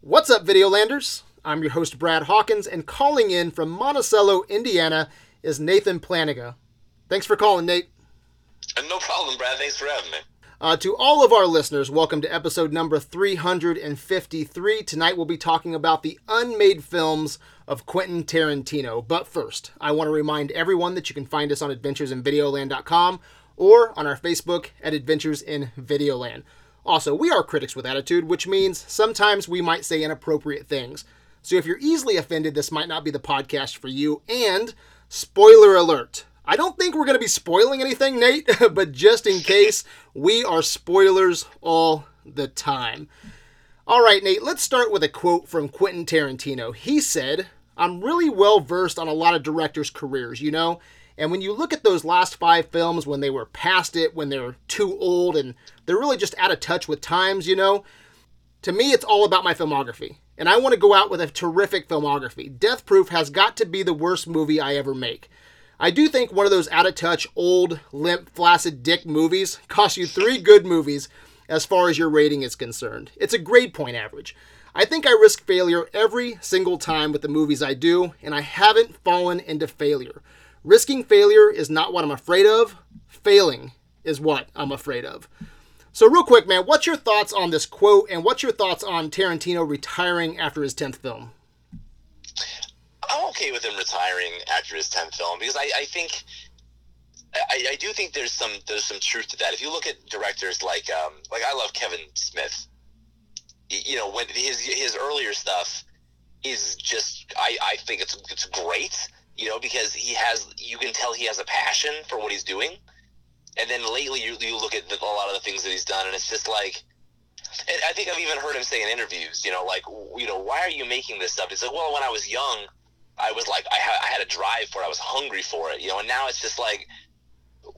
What's up, Videolanders? I'm your host, Brad Hawkins, and calling in from Monticello, Indiana, is Nathan Planiga. Thanks for calling, Nate. No problem, Brad. Thanks for having me. Uh, to all of our listeners, welcome to episode number 353. Tonight we'll be talking about the unmade films of Quentin Tarantino. But first, I want to remind everyone that you can find us on adventuresinvideoland.com or on our Facebook at Adventures in Videoland. Also, we are critics with attitude, which means sometimes we might say inappropriate things. So if you're easily offended, this might not be the podcast for you. And spoiler alert. I don't think we're going to be spoiling anything, Nate, but just in case, we are spoilers all the time. All right, Nate, let's start with a quote from Quentin Tarantino. He said, I'm really well versed on a lot of directors' careers, you know? And when you look at those last five films, when they were past it, when they're too old, and they're really just out of touch with times, you know? To me, it's all about my filmography. And I want to go out with a terrific filmography. Death Proof has got to be the worst movie I ever make. I do think one of those out of touch, old, limp, flaccid dick movies costs you three good movies as far as your rating is concerned. It's a grade point average. I think I risk failure every single time with the movies I do, and I haven't fallen into failure. Risking failure is not what I'm afraid of, failing is what I'm afraid of. So, real quick, man, what's your thoughts on this quote, and what's your thoughts on Tarantino retiring after his 10th film? I'm okay with him retiring after his 10th film because I, I think I, I do think there's some there's some truth to that. If you look at directors like um, like I love Kevin Smith. You know, when his his earlier stuff is just I, I think it's it's great. You know, because he has you can tell he has a passion for what he's doing. And then lately, you, you look at the, a lot of the things that he's done, and it's just like and I think I've even heard him say in interviews, you know, like, you know, why are you making this stuff? He's like, well, when I was young, I was like, I, ha- I had a drive for it. I was hungry for it, you know, and now it's just like,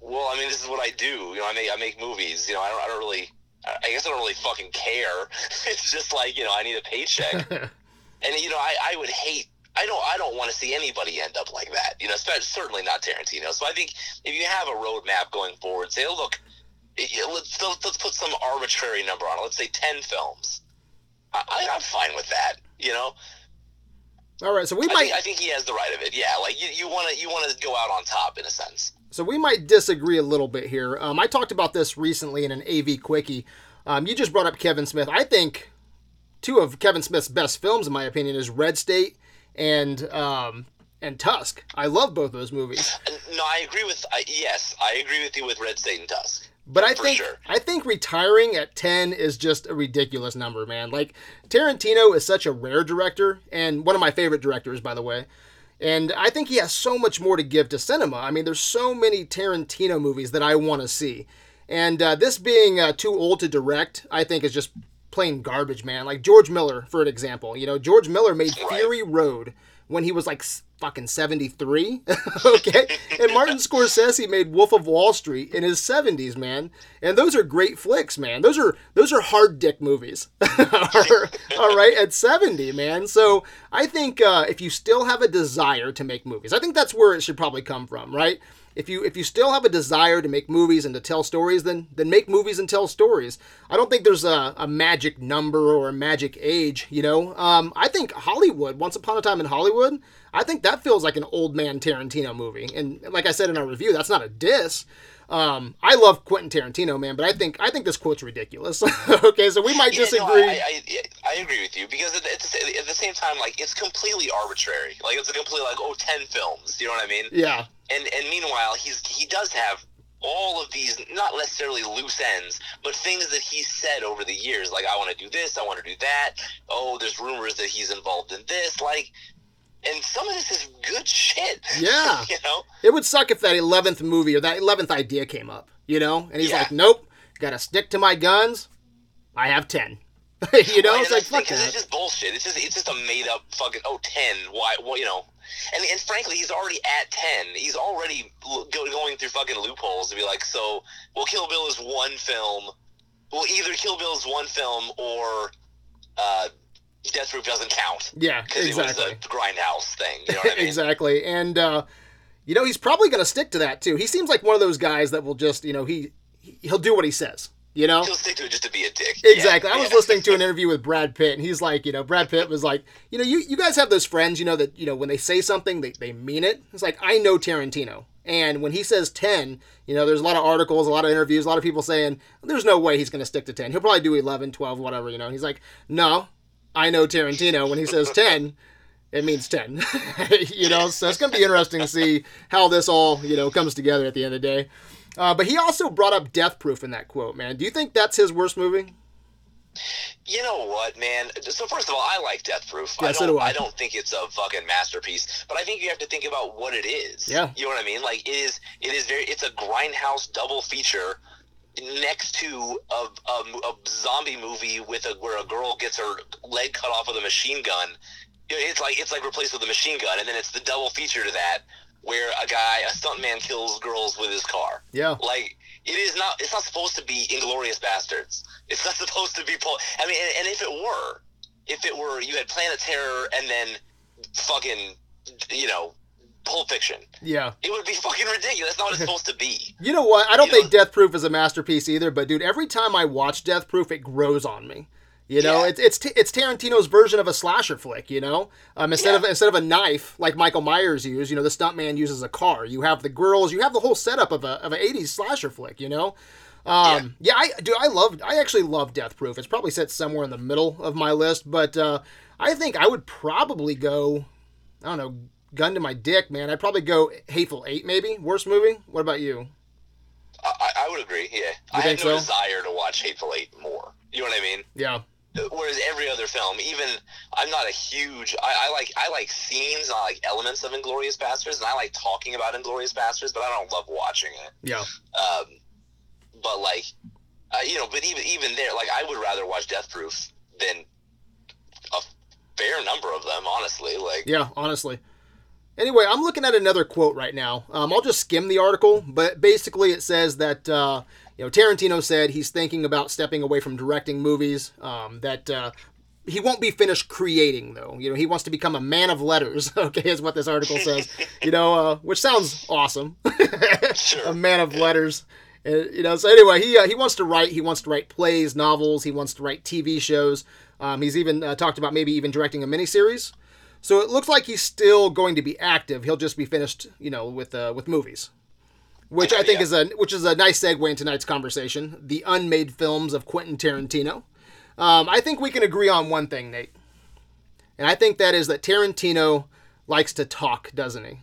well, I mean, this is what I do. You know, I make, I make movies, you know, I don't, I don't really, I guess I don't really fucking care. it's just like, you know, I need a paycheck. and, you know, I, I would hate, I don't, I don't want to see anybody end up like that, you know, especially, certainly not Tarantino. So I think if you have a roadmap going forward, say, oh, look, let's, let's put some arbitrary number on it. Let's say ten films. I, I, I'm fine with that. You know, All right, so we I might think, I think he has the right of it. Yeah, like you you want to you want to go out on top in a sense. So we might disagree a little bit here. Um, I talked about this recently in an AV quickie. Um, you just brought up Kevin Smith. I think two of Kevin Smith's best films, in my opinion, is Red State and um, and Tusk. I love both those movies. No, I agree with. I, yes, I agree with you with Red State and Tusk. But I think sure. I think retiring at ten is just a ridiculous number, man. Like Tarantino is such a rare director, and one of my favorite directors, by the way. And I think he has so much more to give to cinema. I mean, there's so many Tarantino movies that I want to see, and uh, this being uh, too old to direct, I think is just plain garbage, man. Like George Miller, for an example. You know, George Miller made Fury Road when he was like fucking 73. okay. And Martin Scorsese made Wolf of Wall Street in his 70s, man. And those are great flicks, man. Those are those are hard dick movies. All right, at 70, man. So I think uh, if you still have a desire to make movies, I think that's where it should probably come from, right? If you if you still have a desire to make movies and to tell stories, then then make movies and tell stories. I don't think there's a, a magic number or a magic age, you know. Um, I think Hollywood, Once Upon a Time in Hollywood, I think that feels like an old man Tarantino movie. And like I said in our review, that's not a diss. Um, I love Quentin Tarantino, man, but I think I think this quote's ridiculous. okay, so we might Yeah, disagree. I, I, I, I agree with you because at, the, at the same time, like it's completely arbitrary. Like it's a completely like oh 10 films. You know what I mean? yeah, and and meanwhile he's he does have all of these not necessarily loose ends but things that he's said over the years like i want to do this i want to do that oh there's rumors that he's involved in this like and some of this is good shit Yeah. you know it would suck if that eleventh movie or that eleventh idea came up, you know. And he's Yeah. like, "Nope, gotta stick to my guns. I have 10. you know, it's like that's the thing, fuck 'cause that. it's just bullshit it's just it's just a made up fucking oh 10 why well you know and, and frankly he's already at 10 he's already go, going through fucking loopholes to be like so well kill bill is one film well either kill bill is one film or uh death proof doesn't count Yeah, because exactly. it was a grindhouse thing you know what i mean exactly. And uh, you know, he's probably going to stick to that too. He seems like one of those guys that will just, you know, he he'll do what he says. You know, He'll stick to it just to be a dick. Exactly. Yeah, I was yeah. listening to an interview with Brad Pitt, and he's like, you know, Brad Pitt was like, you know, you, you guys have those friends, you know, that, you know, when they say something, they, they mean it. It's like, I know Tarantino. And when he says 10, you know, there's a lot of articles, a lot of interviews, a lot of people saying, there's no way he's going to stick to 10. He'll probably do 11, 12, whatever, you know. And he's like, no, I know Tarantino. When he says 10, it means 10. you know, so it's going to be interesting to see how this all, you know, comes together at the end of the day. Uh, but he also brought up Death Proof in that quote, man. Do you think that's his worst movie? You know what, man? So first of all, I like Death Proof. Yeah, I don't. do I. I don't think it's a fucking masterpiece, but I think you have to think about what it is. Yeah. You know what I mean? Like it is. It is very. It's a grindhouse double feature next to a, a, a zombie movie with a where a girl gets her leg cut off with a machine gun. It's like it's like replaced with a machine gun, and then it's the double feature to that where a guy, a stuntman, kills girls with his car. Yeah. Like it is not. It's not supposed to be Inglourious Basterds. It's not supposed to be. Pol- I mean, and, and if it were, if it were, you had Planet Terror and then fucking, you know, Pulp Fiction. Yeah. It would be fucking ridiculous. That's not what it's supposed to be. You know what? I don't You think know- Death Proof is a masterpiece either, but dude, every time I watch Death Proof, it grows on me. You know, Yeah. it's it's T- it's Tarantino's version of a slasher flick. You know, um, instead Yeah. of instead of a knife like Michael Myers used, you know, the stuntman uses a car. You have the girls, you have the whole setup of a of an '80s slasher flick. You know, um, yeah. I do. I love. I actually love Death Proof. It's probably set somewhere in the middle of my list, but uh, I think I would probably go. I don't know. Gun to my dick, man. I'd probably go Hateful Eight, maybe worst movie. What about you? I, I- I would agree. Yeah, I think have no so? desire to watch Hateful Eight more. You know what I mean? Yeah. Whereas every other film, even I'm not a huge. I, I like I like scenes, I like elements of Inglourious Basterds, and I like talking about Inglourious Basterds, but I don't love watching it. Yeah. Um, but like, uh, you know, but even even there, like, I would rather watch Death Proof than a fair number of them. Honestly, like, Yeah, honestly. Anyway, I'm looking at another quote right now. Um, I'll just skim the article, but basically it says that uh, you know Tarantino said he's thinking about stepping away from directing movies. Um, that uh, he won't be finished creating though. You know, he wants to become a man of letters. Okay, is what this article says. you know, uh, which sounds awesome. Sure. a man of letters. Uh, you know, so anyway, he uh, he wants to write. He wants to write plays, novels. He wants to write TV shows. Um, he's even uh, talked about maybe even directing a miniseries. So it looks like he's still going to be active. He'll just be finished, you know, with uh, with movies, which I think Yeah. is a which is a nice segue in tonight's conversation: the unmade films of Quentin Tarantino. Um, I think we can agree on one thing, Nate, and I think that is that Tarantino likes to talk, doesn't he?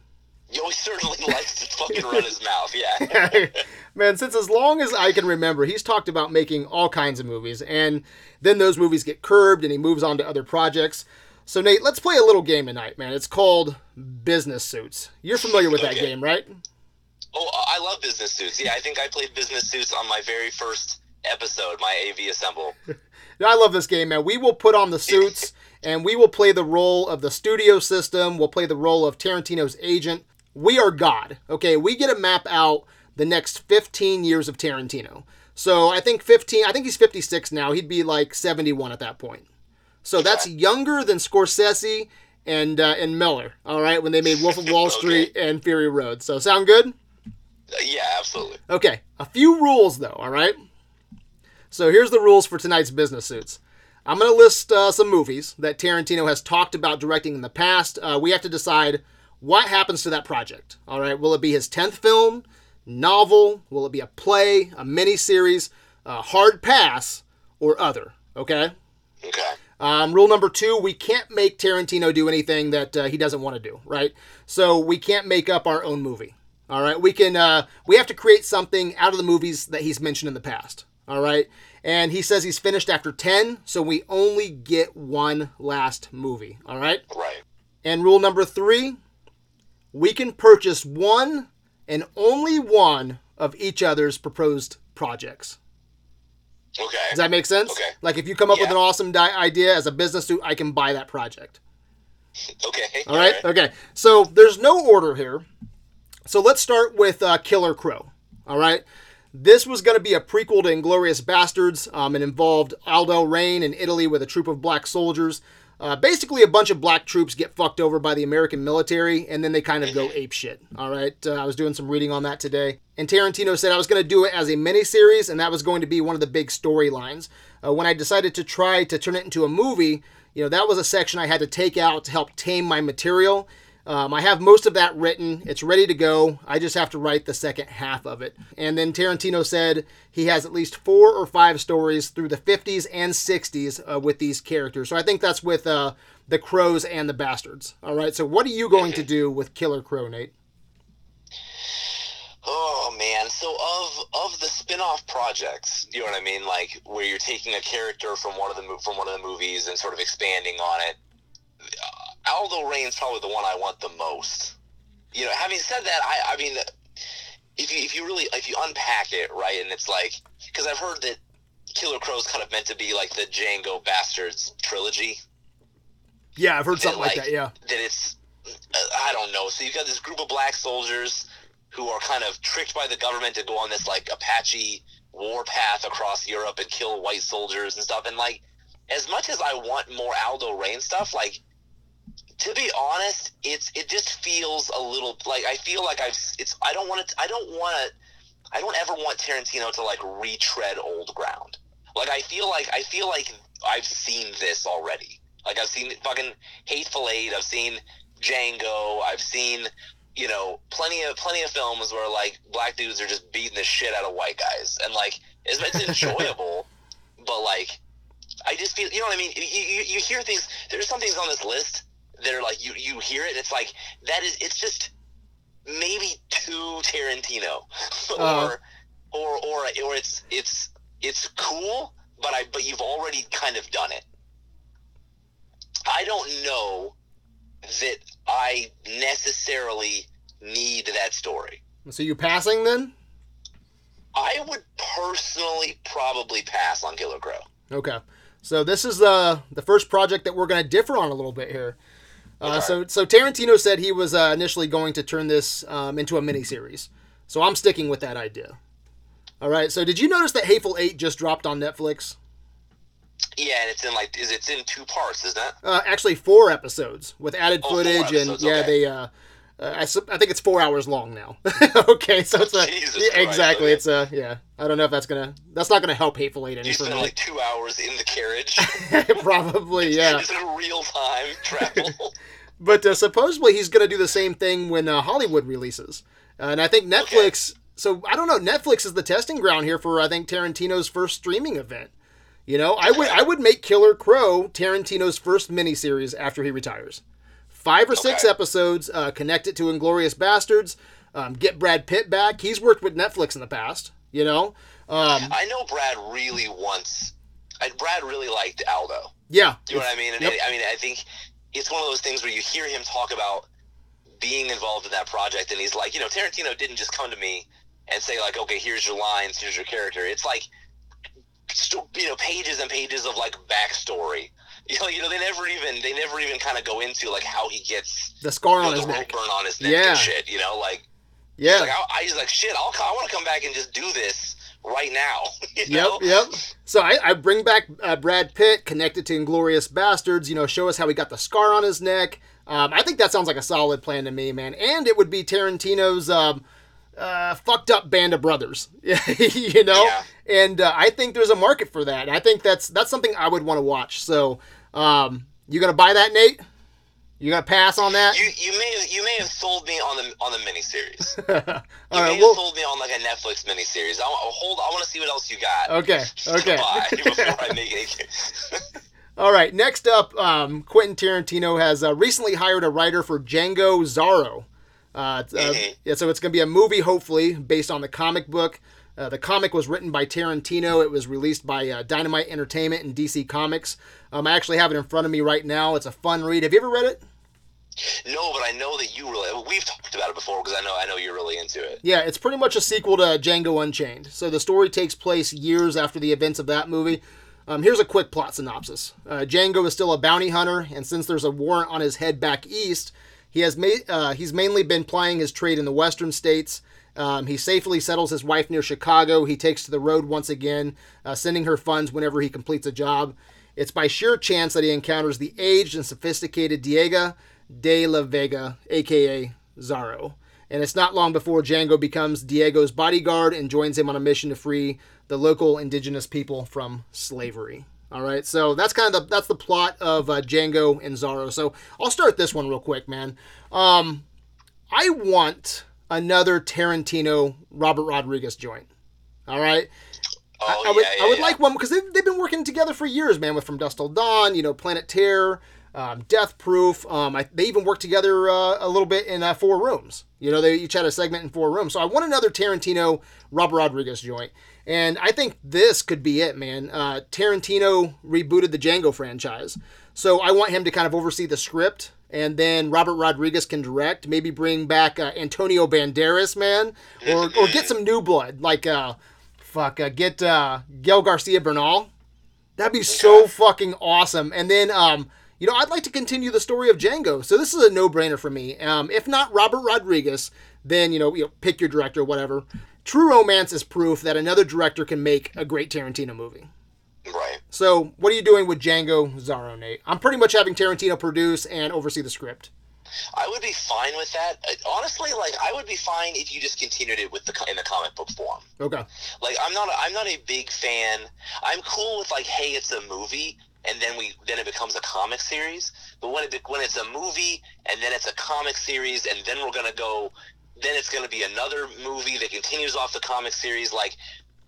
Yo, he certainly likes to fucking run his mouth. Yeah. Man, since as long as I can remember, he's talked about making all kinds of movies, and then those movies get curbed and he moves on to other projects. So, Nate, let's play a little game tonight, man. It's called Business Suits. You're familiar with that game, right? Oh, I love business suits. Yeah, I think I played business suits on my very first episode, my AV Assemble. I love this game, man. We will put on the suits and we will play the role of the studio system. We'll play the role of Tarantino's agent. We are God. Okay, we get to map out the next 15 years of Tarantino. So I think 15, I think he's 56 now. He'd be like 71 at that point. So that's younger than Scorsese and uh, and Miller, all right, when they made Wolf of Wall Street and Fury Road. So sound good? Yeah, absolutely. Okay, a few rules though, all right? So here's the rules for tonight's business suits. I'm going to list uh, some movies that Tarantino has talked about directing in the past. Uh, we have to decide what happens to that project. All right, will it be his 10th film, novel? Will it be a play, a miniseries, a hard pass, or other? Okay? Okay. Um, rule number two: we can't make Tarantino do anything that uh, he doesn't want to do. Right? So we can't make up our own movie. All right. We can. Uh, we have to create something out of the movies that he's mentioned in the past. All right. And he says he's finished after ten, so we only get one last movie. All right. Right. And rule number three: we can purchase one and only one of each other's proposed projects. Okay. Does that make sense? Okay. Like if you come up with an awesome di- idea as a business suit, I can buy that project. Okay. All right. Okay. So there's no order here. So let's start with uh, Killer Crow. All right. This was going to be a prequel to Inglourious Basterds. Um, it involved Aldo Raine in Italy with a troop of black soldiers. Uh, basically, a bunch of black troops get fucked over by the American military, and then they kind of go ape shit. All right, uh, I was doing some reading on that today, and Tarantino said I was going to do it as a miniseries, and that was going to be one of the big storylines. Uh, when I decided to try to turn it into a movie, you know, that was a section I had to take out to help tame my material. Um, I have most of that written. It's ready to go. I just have to write the second half of it. And then Tarantino said he has at least four or five stories through the 50s and 60s uh, with these characters. So I think that's with uh, the Crows and the Bastards. All right. So what are you going to do with Killer Crow, Nate? Oh man, so of of the spin-off projects, you know what I mean, like where you're taking a character from one of the from one of the movies and sort of expanding on it. Aldo Raine's probably the one I want the most. You know, having said that, I I mean, if you if you really if you unpack it right, and it's like because I've heard that Killer Crow's kind of meant to be like the Django Bastards trilogy. Yeah, I've heard something like, like, that. Yeah, that it's uh, I don't know. So you've got this group of black soldiers who are kind of tricked by the government to go on this like Apache war path across Europe and kill white soldiers and stuff. And like, as much as I want more Aldo Raine stuff, like to be honest, it's it just feels a little like I feel like I've it's I don't want to I don't want to I don't ever want Tarantino to like retread old ground. Like I feel like I feel like I've seen this already. Like I've seen fucking Hateful Eight. I've seen Django. I've seen you know, plenty of plenty of films where like black dudes are just beating the shit out of white guys, and like it's, it's enjoyable, but like I just feel you know what I mean. You, you, you hear things. There's some things on this list that are like you you hear it. It's like that is it's just maybe too Tarantino, uh-huh. or or or or it's it's it's cool, but I but you've already kind of done it. I don't know that I necessarily need that story. So you passing then? I would personally probably pass on Killer Crow. Okay. So this is the uh, the first project that we're going to differ on a little bit here. Uh. So so Tarantino said he was uh, initially going to turn this um, into a miniseries. So I'm sticking with that idea. All right. So did you notice that Hateful Eight just dropped on Netflix? Yeah, and it's in like is it's in two parts, isn't it? Uh, actually, four episodes with added oh, footage, and yeah, okay. they. Uh, uh, I, I think it's four hours long now. okay, so it's a yeah, exactly. Okay. It's a yeah. I don't know if that's gonna that's not gonna help Hateful Eight. You spend like two hours in the carriage. Probably, yeah. It's real time travel. But uh, supposedly he's gonna do the same thing when uh, Hollywood releases, uh, and I think Netflix. Okay. So I don't know. Netflix is the testing ground here for I think Tarantino's first streaming event. You know, I would I would make Killer Crow Tarantino's first miniseries after he retires. Five or six okay. episodes, uh, connect it to Inglourious Basterds, um, get Brad Pitt back. He's worked with Netflix in the past. You know, um, I know Brad really wants. Brad really liked Aldo. Yeah, you know what I mean. And yep. I, I mean, I think it's one of those things where you hear him talk about being involved in that project, and he's like, you know, Tarantino didn't just come to me and say like, okay, here's your lines, here's your character. It's like you know pages and pages of like backstory. You know, you know, they never even they never even kind of go into like how he gets the scar on his neck, burn on his neck, yeah. and shit. You know, like yeah, he's like I, I he's like shit. I'll I want to come back and just do this right now. yep, know? yep. So I, I bring back uh, Brad Pitt connected to Inglourious Basterds. You know, show us how he got the scar on his neck. Um, I think that sounds like a solid plan to me, man. And it would be Tarantino's. Um, uh, fucked up band of brothers, you know, yeah. and uh, I think there's a market for that. I think that's that's something I would want to watch. So, um, you gonna buy that, Nate? You gonna pass on that? You, you may have you may have sold me on the on the miniseries. you may have sold me on like a Netflix miniseries. I hold. I want to see what else you got. Okay. Okay. before I make it. All right. Next up, um, Quentin Tarantino has uh, recently hired a writer for Django Zorro. Uh, uh, yeah, so it's going to be a movie, hopefully, based on the comic book. Uh, the comic was written by Tarantino. It was released by uh, Dynamite Entertainment and DC Comics. Um, I actually have it in front of me right now. It's a fun read. Have you ever read it? No, but I know that you really. We've talked about it before because I know I know you're really into it. Yeah, it's pretty much a sequel to Django Unchained. So the story takes place years after the events of that movie. Um, here's a quick plot synopsis. Uh, Django is still a bounty hunter, and since there's a warrant on his head back east, he has ma- uh, he's mainly been plying his trade in the western states, Um, he safely settles his wife near Chicago. He takes to the road once again, uh, sending her funds whenever he completes a job. It's by sheer chance that he encounters the aged and sophisticated Diego de la Vega, aka Zorro. And it's not long before Django becomes Diego's bodyguard and joins him on a mission to free the local indigenous people from slavery. All right, so that's kind of the that's the plot of uh, Django and Zorro. So I'll start this one real quick, man. Um, I want another Tarantino Robert Rodriguez joint. All right. Oh, I, I would, yeah, yeah, I would yeah. like one because they've, they've been working together for years, man. With From Dusk Till Dawn, you know, Planet Terror, um, Death Proof. Um, I, they even worked together uh, a little bit in uh, Four Rooms. You know, they each had a segment in Four Rooms. So I want another Tarantino Robert Rodriguez joint, and I think this could be it, man. Uh, Tarantino rebooted the Django franchise, so I want him to kind of oversee the script. And then Robert Rodriguez can direct, maybe bring back uh, Antonio Banderas, man, or, or get some new blood, like uh, fuck, uh, get uh, Gael Garcia Bernal. That'd be so fucking awesome. And then, um, you know, I'd like to continue the story of Django. So this is a no-brainer for me. Um, if not Robert Rodriguez, then you know, you know, pick your director, whatever. True Romance is proof that another director can make a great Tarantino movie. Right. So, what are you doing with Django Zorro, Nate? I'm pretty much having Tarantino produce and oversee the script. I would be fine with that. Honestly, like I would be fine if you just continued it with the in the comic book form. Okay. Like I'm not a, I'm not a big fan. I'm cool with like hey, it's a movie and then we then it becomes a comic series. But when it when it's a movie and then it's a comic series and then we're gonna go, then it's gonna be another movie that continues off the comic series. Like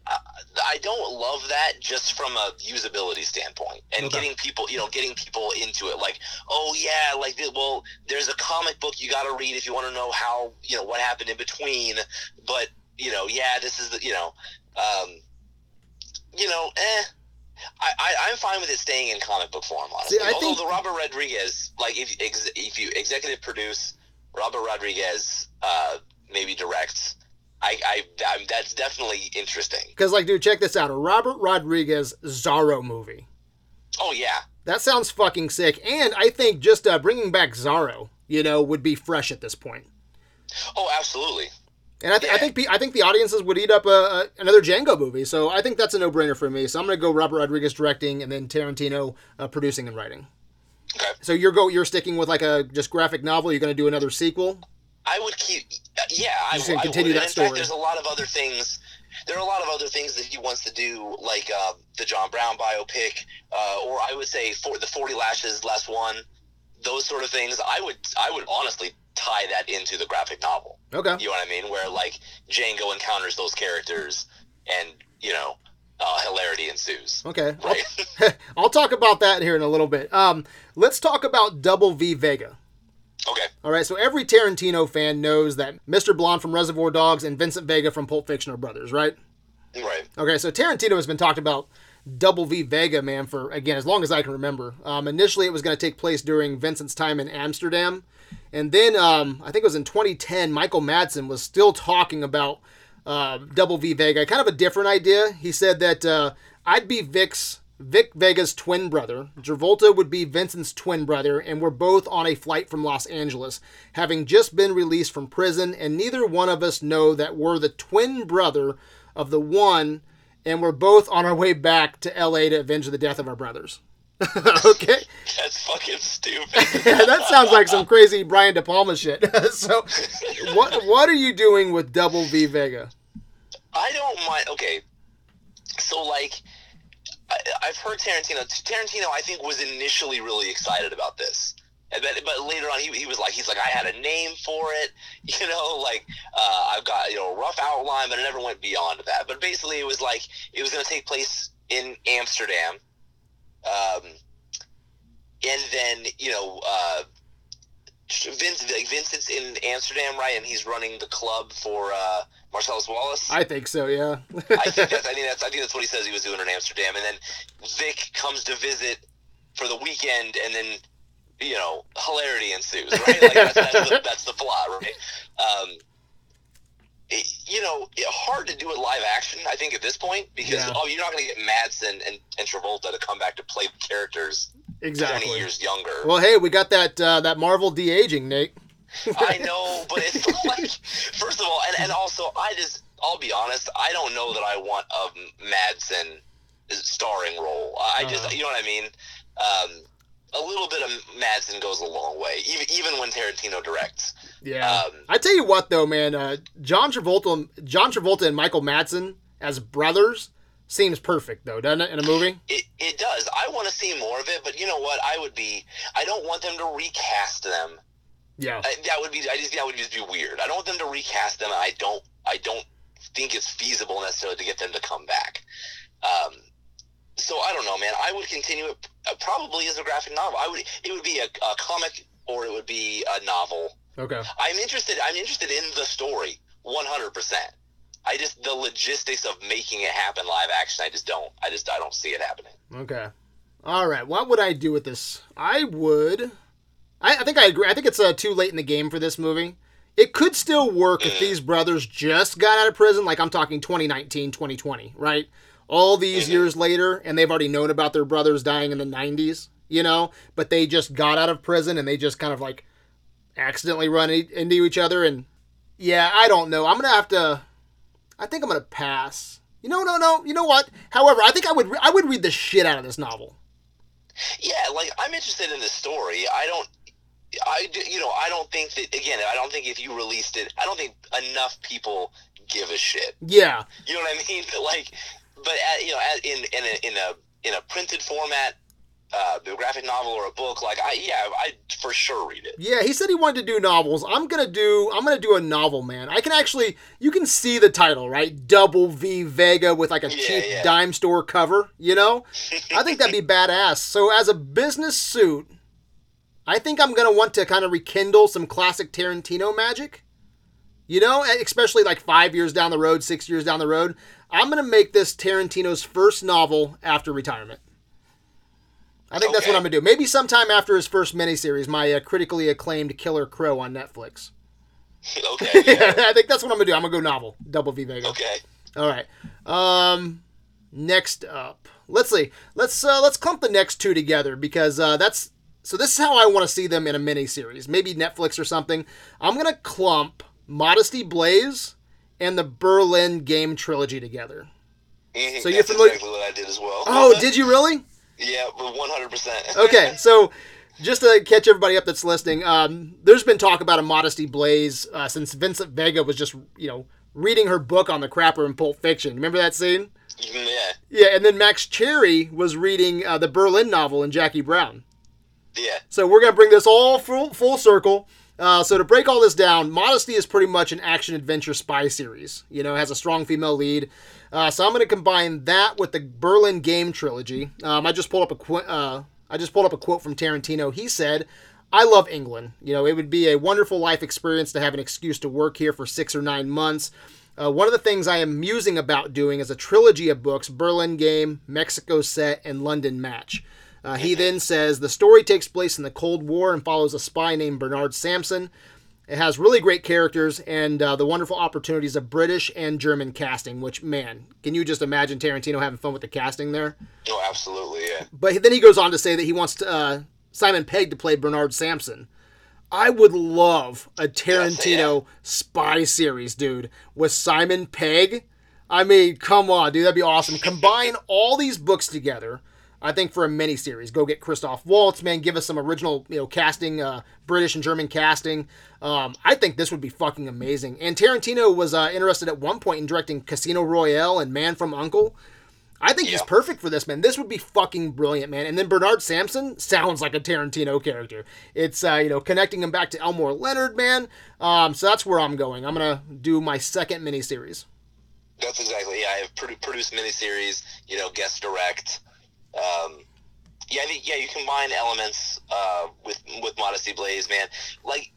I, I don't love that just from a usability standpoint and Okay. getting people, you know, getting people into it. Like, oh yeah, like well, there's a comic book you got to read if you want to know how, you know, what happened in between. But you know, yeah, this is the, you know, um, you know, eh. I, I, I'm fine with it staying in comic book form, honestly. See, I Although think- the Robert Rodriguez, like if ex, if you executive produce Robert Rodriguez, uh, maybe directs, I, I, I'm, that's definitely interesting. Because, like, dude, check this out: a Robert Rodriguez Zorro movie. Oh yeah, That sounds fucking sick. And I think just uh, bringing back Zorro, you know, would be fresh at this point. oh absolutely. And I, th- I think I think the audiences would eat up a, a, another Django movie. So I think that's a no brainer for me. So I'm gonna go Robert Rodriguez directing and then Tarantino uh, producing and writing. Okay. So you're go you're sticking with like a just graphic novel. You're gonna do another sequel. I would keep, uh, yeah, I, Just gonna I continue would. that in story. fact, there's a lot of other things. There are a lot of other things that he wants to do, like uh, the John Brown biopic, uh, or I would say for the Forty Lashes Less One, those sort of things. I would, I would honestly tie that into the graphic novel. Okay. You know what I mean? Where like Django encounters those characters, and you know, uh, hilarity ensues. Okay. I'll, Right? I'll talk about that here in a little bit. Um, let's talk about Double V Vega. okay. All right, so every Tarantino fan knows that Mr. Blonde from Reservoir Dogs and Vincent Vega from Pulp Fiction are brothers, right? Right. Okay, so Tarantino has been talked about Double V Vega, man, for again as long as I can remember. Um, initially, it was going to take place during Vincent's time in Amsterdam, and then um, I think it was in 2010. Michael Madsen was still talking about uh, Double V Vega, kind of a different idea. He said that uh, I'd be Vic's Vic Vega's twin brother. Travolta would be Vincent's twin brother, and we're both on a flight from Los Angeles, having just been released from prison, and neither one of us know that we're the twin brother of the one, and we're both on our way back to LA to avenge the death of our brothers. okay? That's fucking stupid. Yeah, that sounds like some crazy Brian De Palma shit. so, what what are you doing with Double V Vega? I don't mind. Okay, so like, I, I've heard Tarantino. Tarantino, I think, was initially really excited about this, but later on, he, he was like, he's like, I had a name for it, you know, like uh, I've got you know a rough outline, but it never went beyond that. But basically, it was like it was going to take place in Amsterdam, um, and then you know. Uh, Vince, like Vincent's in Amsterdam, right? And he's running the club for uh, Marcellus Wallace. I think so, yeah. I think that's I think that's I think that's what he says he was doing in Amsterdam, and then Vic comes to visit for the weekend, and then you know hilarity ensues, right? Like that's, that's, the, that's the plot, right? Um, it, you know, it, hard to do it live action. I think at this point because Yeah. oh, you're not going to get Madsen and, and Travolta to come back to play the characters exactly. twenty years younger. Well, hey, we got that uh, that Marvel de aging, Nate. I know, but it's like, first of all, and, and also, I just, I'll be honest, I don't know that I want a Madsen starring role. I just, Uh-huh. you know what I mean? Um, a little bit of Madsen goes a long way, even even when Tarantino directs. Yeah. Um, I tell you what, though, man, uh, John Travolta, John Travolta and Michael Madsen as brothers seems perfect, though, doesn't it, in a movie? It, it does. I want to see more of it, but you know what? I would be. I don't want them to recast them. Yeah. I, that would be. I just that would just be weird. I don't want them to recast them. I don't. I don't think it's feasible necessarily to get them to come back. Um, so I don't know, man. I would continue it probably is a graphic novel. I would. It would be a, a comic or it would be a novel. Okay. I'm interested. I'm interested in the story, 100. percent I just the logistics of making it happen live action. I just don't. I just I don't see it happening. Okay. All right. What would I do with this? I would. I, I think I agree. I think it's uh, too late in the game for this movie. It could still work if these brothers just got out of prison. Like I'm talking 2019, 2020, right? All these mm-hmm. years later, and they've already known about their brothers dying in the 90s, you know? But they just got out of prison and they just kind of like accidentally run into each other. And yeah, I don't know. I'm going to have to. I think I'm going to pass. You know, no, no. You know what? However, I think I would. I would read the shit out of this novel. Yeah, like I'm interested in the story. I don't. I do- you know I don't think that again. I don't think if you released it, I don't think enough people give a shit. Yeah, You know what I mean? Like, but at, you know, at, in in a in a in a printed format, uh, a graphic novel or a book, like I yeah, I for sure read it. yeah. He said he wanted to do novels. I'm gonna do. I'm gonna do a novel, man. I can actually. You can see the title, right? Double V Vega with like a Yeah, cheap yeah. dime store cover. You know, I think that'd be badass. So as a business suit, I think I'm gonna want to kind of rekindle some classic Tarantino magic. You know, especially like five years down the road, six years down the road. I'm gonna make this Tarantino's first novel after retirement. I think that's what I'm gonna do. Maybe sometime after his first miniseries, my uh, critically acclaimed Killer Crow on Netflix. okay. Yeah. I think that's what I'm gonna do. I'm gonna go novel, Double V Vega. Okay. All right. Um, next up, let's see. Let's uh, let's clump the next two together because uh, that's so. This is how I want to see them in a miniseries, maybe Netflix or something. I'm gonna clump Modesty Blaise and the Berlin Game trilogy together. Mhm, So you're familiar- exactly what I did as well. Oh, did you really? Yeah, but 100. percent Okay, so just to catch everybody up that's listening, um, there's been talk about a Modesty Blaise uh, since Vincent Vega was just you know reading her book on the crapper in Pulp Fiction. Remember that scene? Yeah. Yeah, and then Max Cherry was reading uh, the Berlin novel in Jackie Brown. Yeah. So we're gonna bring this all full, full circle. Uh, so to break all this down, Modesty is pretty much an action adventure spy series. You know, has a strong female lead. Uh, so I'm gonna combine that with the Berlin Game trilogy. Um, I just pulled up a qu- uh, I just pulled up a quote from Tarantino. He said, "I love England. You know, it would be a wonderful life experience to have an excuse to work here for six or nine months." Uh, one of the things I am musing about doing is a trilogy of books Berlin Game, Mexico Set, and London Match. Uh, he then says the story takes place in the Cold War and follows a spy named Bernard Samson. It has really great characters and uh, the wonderful opportunities of British and German casting, which, man, can you just imagine Tarantino having fun with the casting there? Oh, absolutely. Yeah. But then he goes on to say that he wants to, uh, Simon Pegg to play Bernard Samson. I would love a Tarantino spy series, dude, with Simon Pegg. I mean, come on, dude, that'd be awesome. Combine all these books together. I think for a mini series, go get Christoph Waltz, man. Give us some original, you know, casting, uh, British and German casting. Um, I think this would be fucking amazing. And Tarantino was uh, interested at one point in directing Casino Royale and Man from Uncle. I think he's perfect for this, man. This would be fucking brilliant, man. And then Bernard Samson sounds like a Tarantino character. It's uh, you know connecting him back to Elmore Leonard, man. Um, so that's where I'm going. I'm gonna do my second miniseries. That's exactly. Yeah, I have produ- produced miniseries. You know, guest direct. Um, yeah, I think yeah, you combine elements uh, with with Modesty Blaise, man. Like,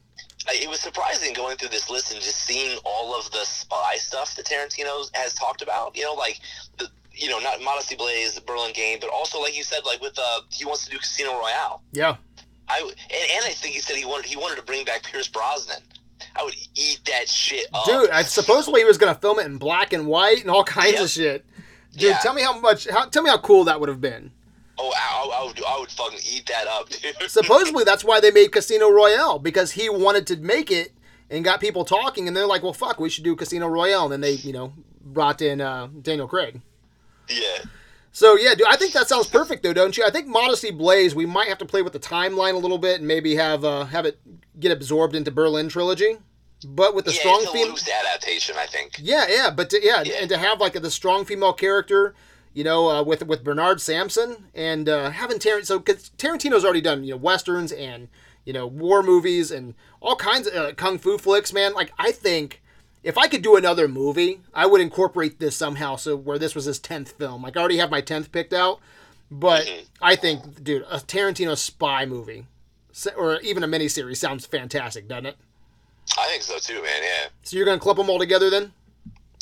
it was surprising going through this list and just seeing all of the spy stuff that Tarantino has talked about. You know, like the you know not Modesty Blaise, Berlin Game, but also like you said, like with uh, he wants to do Casino Royale. Yeah, I and, and I think he said he wanted he wanted to bring back Pierce Brosnan. I would eat that shit up. dude. I supposedly he was gonna film it in black and white and all kinds Yeah. of shit. Dude, Yeah. tell me how much. How, tell me how cool that would have been. Oh, I, I, would, I would fucking eat that up, dude. Supposedly, that's why they made Casino Royale because he wanted to make it and got people talking, and they're like, "Well, fuck, we should do Casino Royale." And then they, you know, brought in uh, Daniel Craig. Yeah. So yeah, dude, I think that sounds perfect though, don't you? I think Modesty Blaise, we might have to play with the timeline a little bit and maybe have uh, have it get absorbed into Berlin trilogy. But with the yeah, strong female adaptation, I think. Yeah, yeah, but to, yeah, Yeah. and to have like the strong female character, you know, uh, with with Bernard Samson and uh, having Tarantino, so because Tarantino's already done you know westerns and you know war movies and all kinds of uh, kung fu flicks, man. Like I think if I could do another movie, I would incorporate this somehow. So where this was his tenth film, like I already have my tenth picked out, but I think, dude, a Tarantino spy movie. Or even a miniseries sounds fantastic, doesn't it? I think so too, man. Yeah. So you're gonna clump them all together then?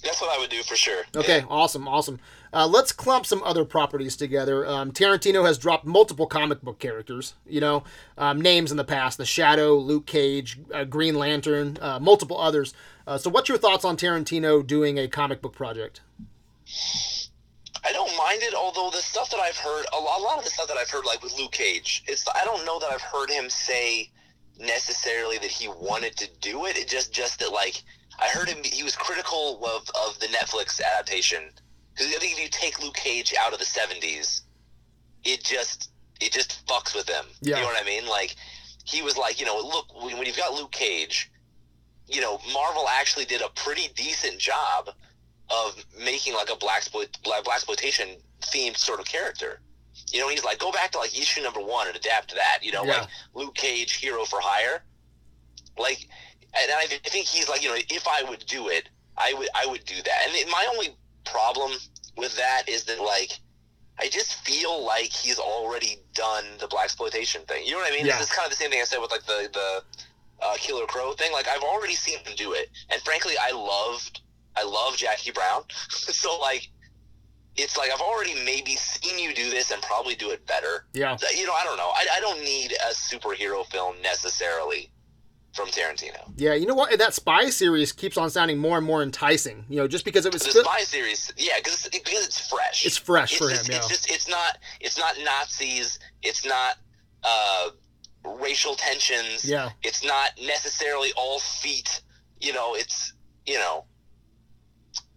That's what I would do for sure. Okay, Yeah. awesome, awesome. Uh, let's clump some other properties together. Um, Tarantino has dropped multiple comic book characters, you know, um, names in the past: The Shadow, Luke Cage, uh, Green Lantern, uh, multiple others. Uh, so, what's your thoughts on Tarantino doing a comic book project? I don't mind it, although the stuff that I've heard, a lot, a lot of the stuff that I've heard, like with Luke Cage, it's I don't know that I've heard him say necessarily that he wanted to do it. It just just that like I heard him, he was critical of of the Netflix adaptation because I think if you take Luke Cage out of the '70s, it just it just fucks with him. Yeah. You know what I mean? Like he was like, you know, look when, when you've got Luke Cage, you know, Marvel actually did a pretty decent job of making like a black black exploitation themed sort of character. You know, he's like, go back to like issue number one and adapt to that. You know, Yeah. like Luke Cage, hero for hire. Like, and I think he's like, you know, if I would do it, I would I would do that. And my only problem with that is that like. I just feel like he's already done the black exploitation thing. You know what I mean? Yeah. This is kind of the same thing I said with like the the uh, Killer Crow thing. Like I've already seen him do it, and frankly, I loved I love Jackie Brown. so like, it's like I've already maybe seen you do this and probably do it better. Yeah, You know, I don't know. I, I don't need a superhero film necessarily from Tarantino. yeah. You know what? That spy series keeps on sounding more and more enticing. You know, just because it was The spy series, yeah, because it's, because it's fresh. it's fresh it's for him. Yeah, It's just it's not it's not Nazis. It's not uh, racial tensions. yeah, It's not necessarily all feet. You know, it's you know,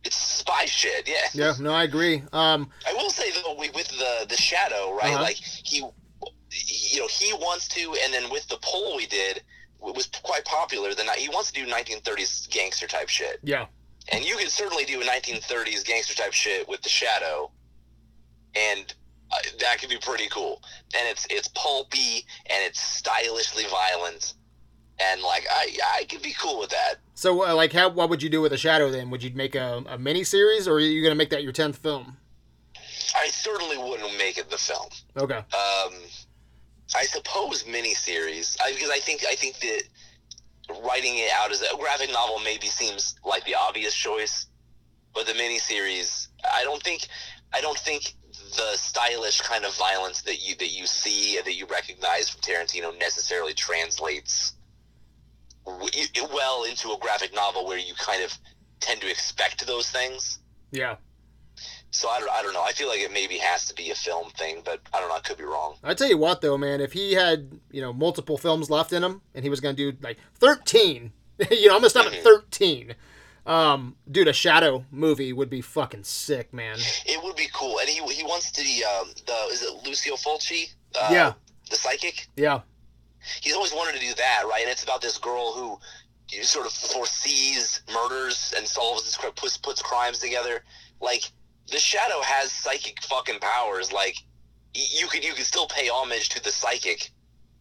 it's spy shit. Yeah. yeah. No, I agree. Um, I will say though, with the the shadow, right? Uh-huh. Like he, you know, he wants to, and then with the poll we did, it was quite popular. The ni- he wants to do 1930s gangster type shit, yeah, and you could certainly do a 1930s gangster type shit with the shadow, and uh, that could be pretty cool. And it's it's pulpy and it's stylishly violent, and like I I could be cool with that. So, uh, like, how what would you do with a shadow then? Would you make a, a mini series, or are you gonna make that your tenth film? I certainly wouldn't make it the film. Okay. Um, I suppose miniseries, I, because I think I think that writing it out as a graphic novel maybe seems like the obvious choice, but the miniseries, I don't think, I don't think the stylish kind of violence that you that you see and that you recognize from Tarantino necessarily translates well into a graphic novel where you kind of tend to expect those things. Yeah. So I don't, I don't know. I feel like it maybe has to be a film thing, but I don't know. I could be wrong. I tell you what, though, man, if he had you know multiple films left in him, and he was gonna do like thirteen, you know, I'm gonna stop at Mhm. thirteen. Um, dude, a Shadow movie would be fucking sick, man. It would be cool, and he he wants to um, the is it Lucio Fulci? Uh, Yeah. the psychic. Yeah, He's always wanted to do that, right? And it's about this girl who you sort of foresees murders and solves this puts puts crimes together. Like the Shadow has psychic fucking powers. Like you could you could still pay homage to the psychic.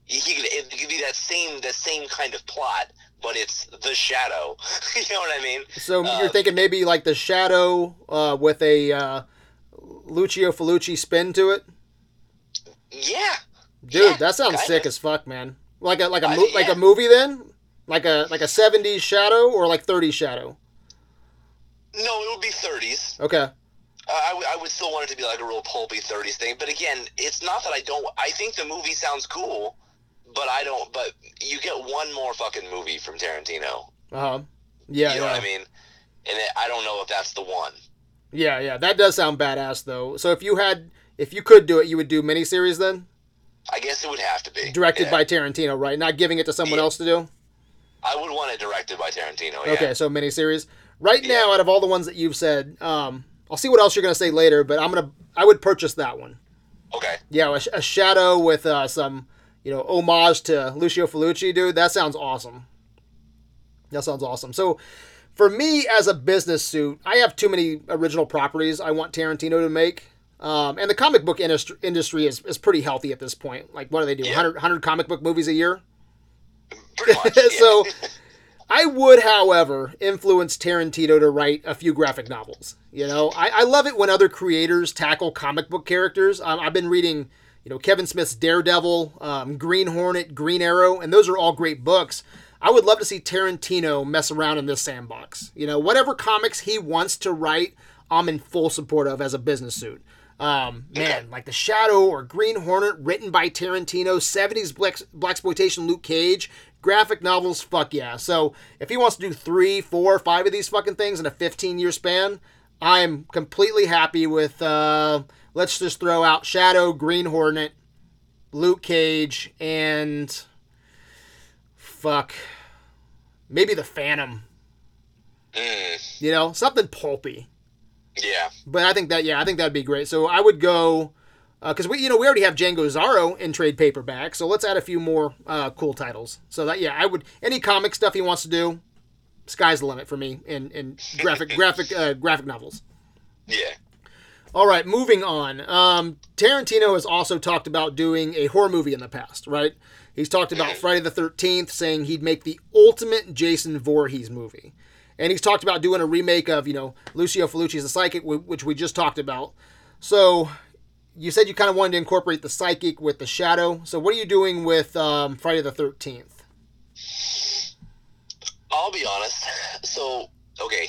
He could it could be that same that same kind of plot, but it's the Shadow. you know what I mean? so Uh, you're thinking maybe like the Shadow uh, with a uh, Lucio Fulci spin to it, Yeah. Dude. Yeah, that sounds kinda. sick as fuck, man. Like a like a I- mo- like yeah. a movie then, like a like a '70s Shadow or like '30s Shadow. No, it would be 30s. Okay. Uh, I, w- I would still want it to be like a real pulpy 30s thing. But again, it's not that I don't. I think the movie sounds cool, but I don't. But you get one more fucking movie from Tarantino. Uh huh. Yeah. you know yeah. what I mean? And it, I don't know if that's the one. Yeah, yeah, that does sound badass though. So if you had, if you could do it, you would do miniseries then, I guess it would have to be directed Yeah. by Tarantino, right? Not giving it to someone Yeah. else to do. I would want it directed by Tarantino. Yeah. Okay, so miniseries. Right now, out of all the ones that you've said, um, I'll see what else you're gonna say later, but I'm gonna I would purchase that one. Okay. Yeah, a, a shadow with uh, some, you know, homage to Lucio Fulci, dude. That sounds awesome. That sounds awesome. So, for me as a business suit, I have too many original properties I want Tarantino to make. Um, and the comic book industry, industry is, is pretty healthy at this point. Like, what do they do? Yeah. 100, 100 comic book movies a year? Much. so, I would, however, influence Tarantino to write a few graphic novels. You know, I, I love it when other creators tackle comic book characters. Um, I've been reading, you know, Kevin Smith's Daredevil, um, Green Hornet, Green Arrow, and those are all great books. I would love to see Tarantino mess around in this sandbox. You know, whatever comics he wants to write, I'm in full support of as a business suit. Um, man, like The Shadow or Green Hornet, written by Tarantino, 70s black exploitation Luke Cage, graphic novels, fuck yeah. So if he wants to do three, four, five of these fucking things in a 15 year span, I'm completely happy with. Uh, let's just throw out Shadow, Green Hornet, Luke Cage, and fuck, maybe the Phantom. Mm, You know, something pulpy. Yeah. But I think that yeah, I think that'd be great. So I would go because we you know we already have Django Zorro in trade paperback. So let's add a few more uh, cool titles. So that yeah, I would any comic stuff he wants to do, sky's the limit for me in in graphic graphic uh, graphic novels. Yeah. All right, moving on. Um, Tarantino has also talked about doing a horror movie in the past, right? He's talked about Friday the 13th, saying he'd make the ultimate Jason Voorhees movie. And he's talked about doing a remake of, you know, Lucio Fulci's The Psychic, which we just talked about. So you said you kind of wanted to incorporate the Psychic with the Shadow. So what are you doing with um, Friday the 13th? I'll be honest. So okay.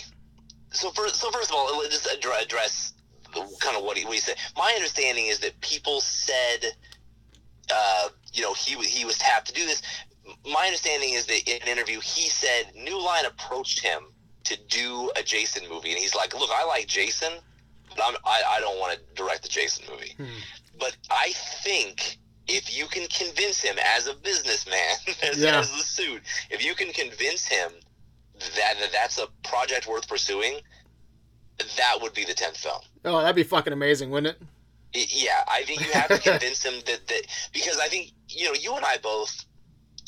So first, so first of all, let's just address, address kind of what he, what he said. My understanding is that people said, uh, you know, he he was tapped to do this. My understanding is that in an interview he said New Line approached him to do a Jason movie, and he's like, "Look, I like Jason, but I'm, I I don't want to direct the Jason movie." Hmm. But I think if you can convince him as a businessman, as, Yeah. as the suit, if you can convince him that, that that's a project worth pursuing, that would be the tenth film. Oh, that'd be fucking amazing, wouldn't it? Yeah, I think you have to convince him that, that because I think you know you and I both.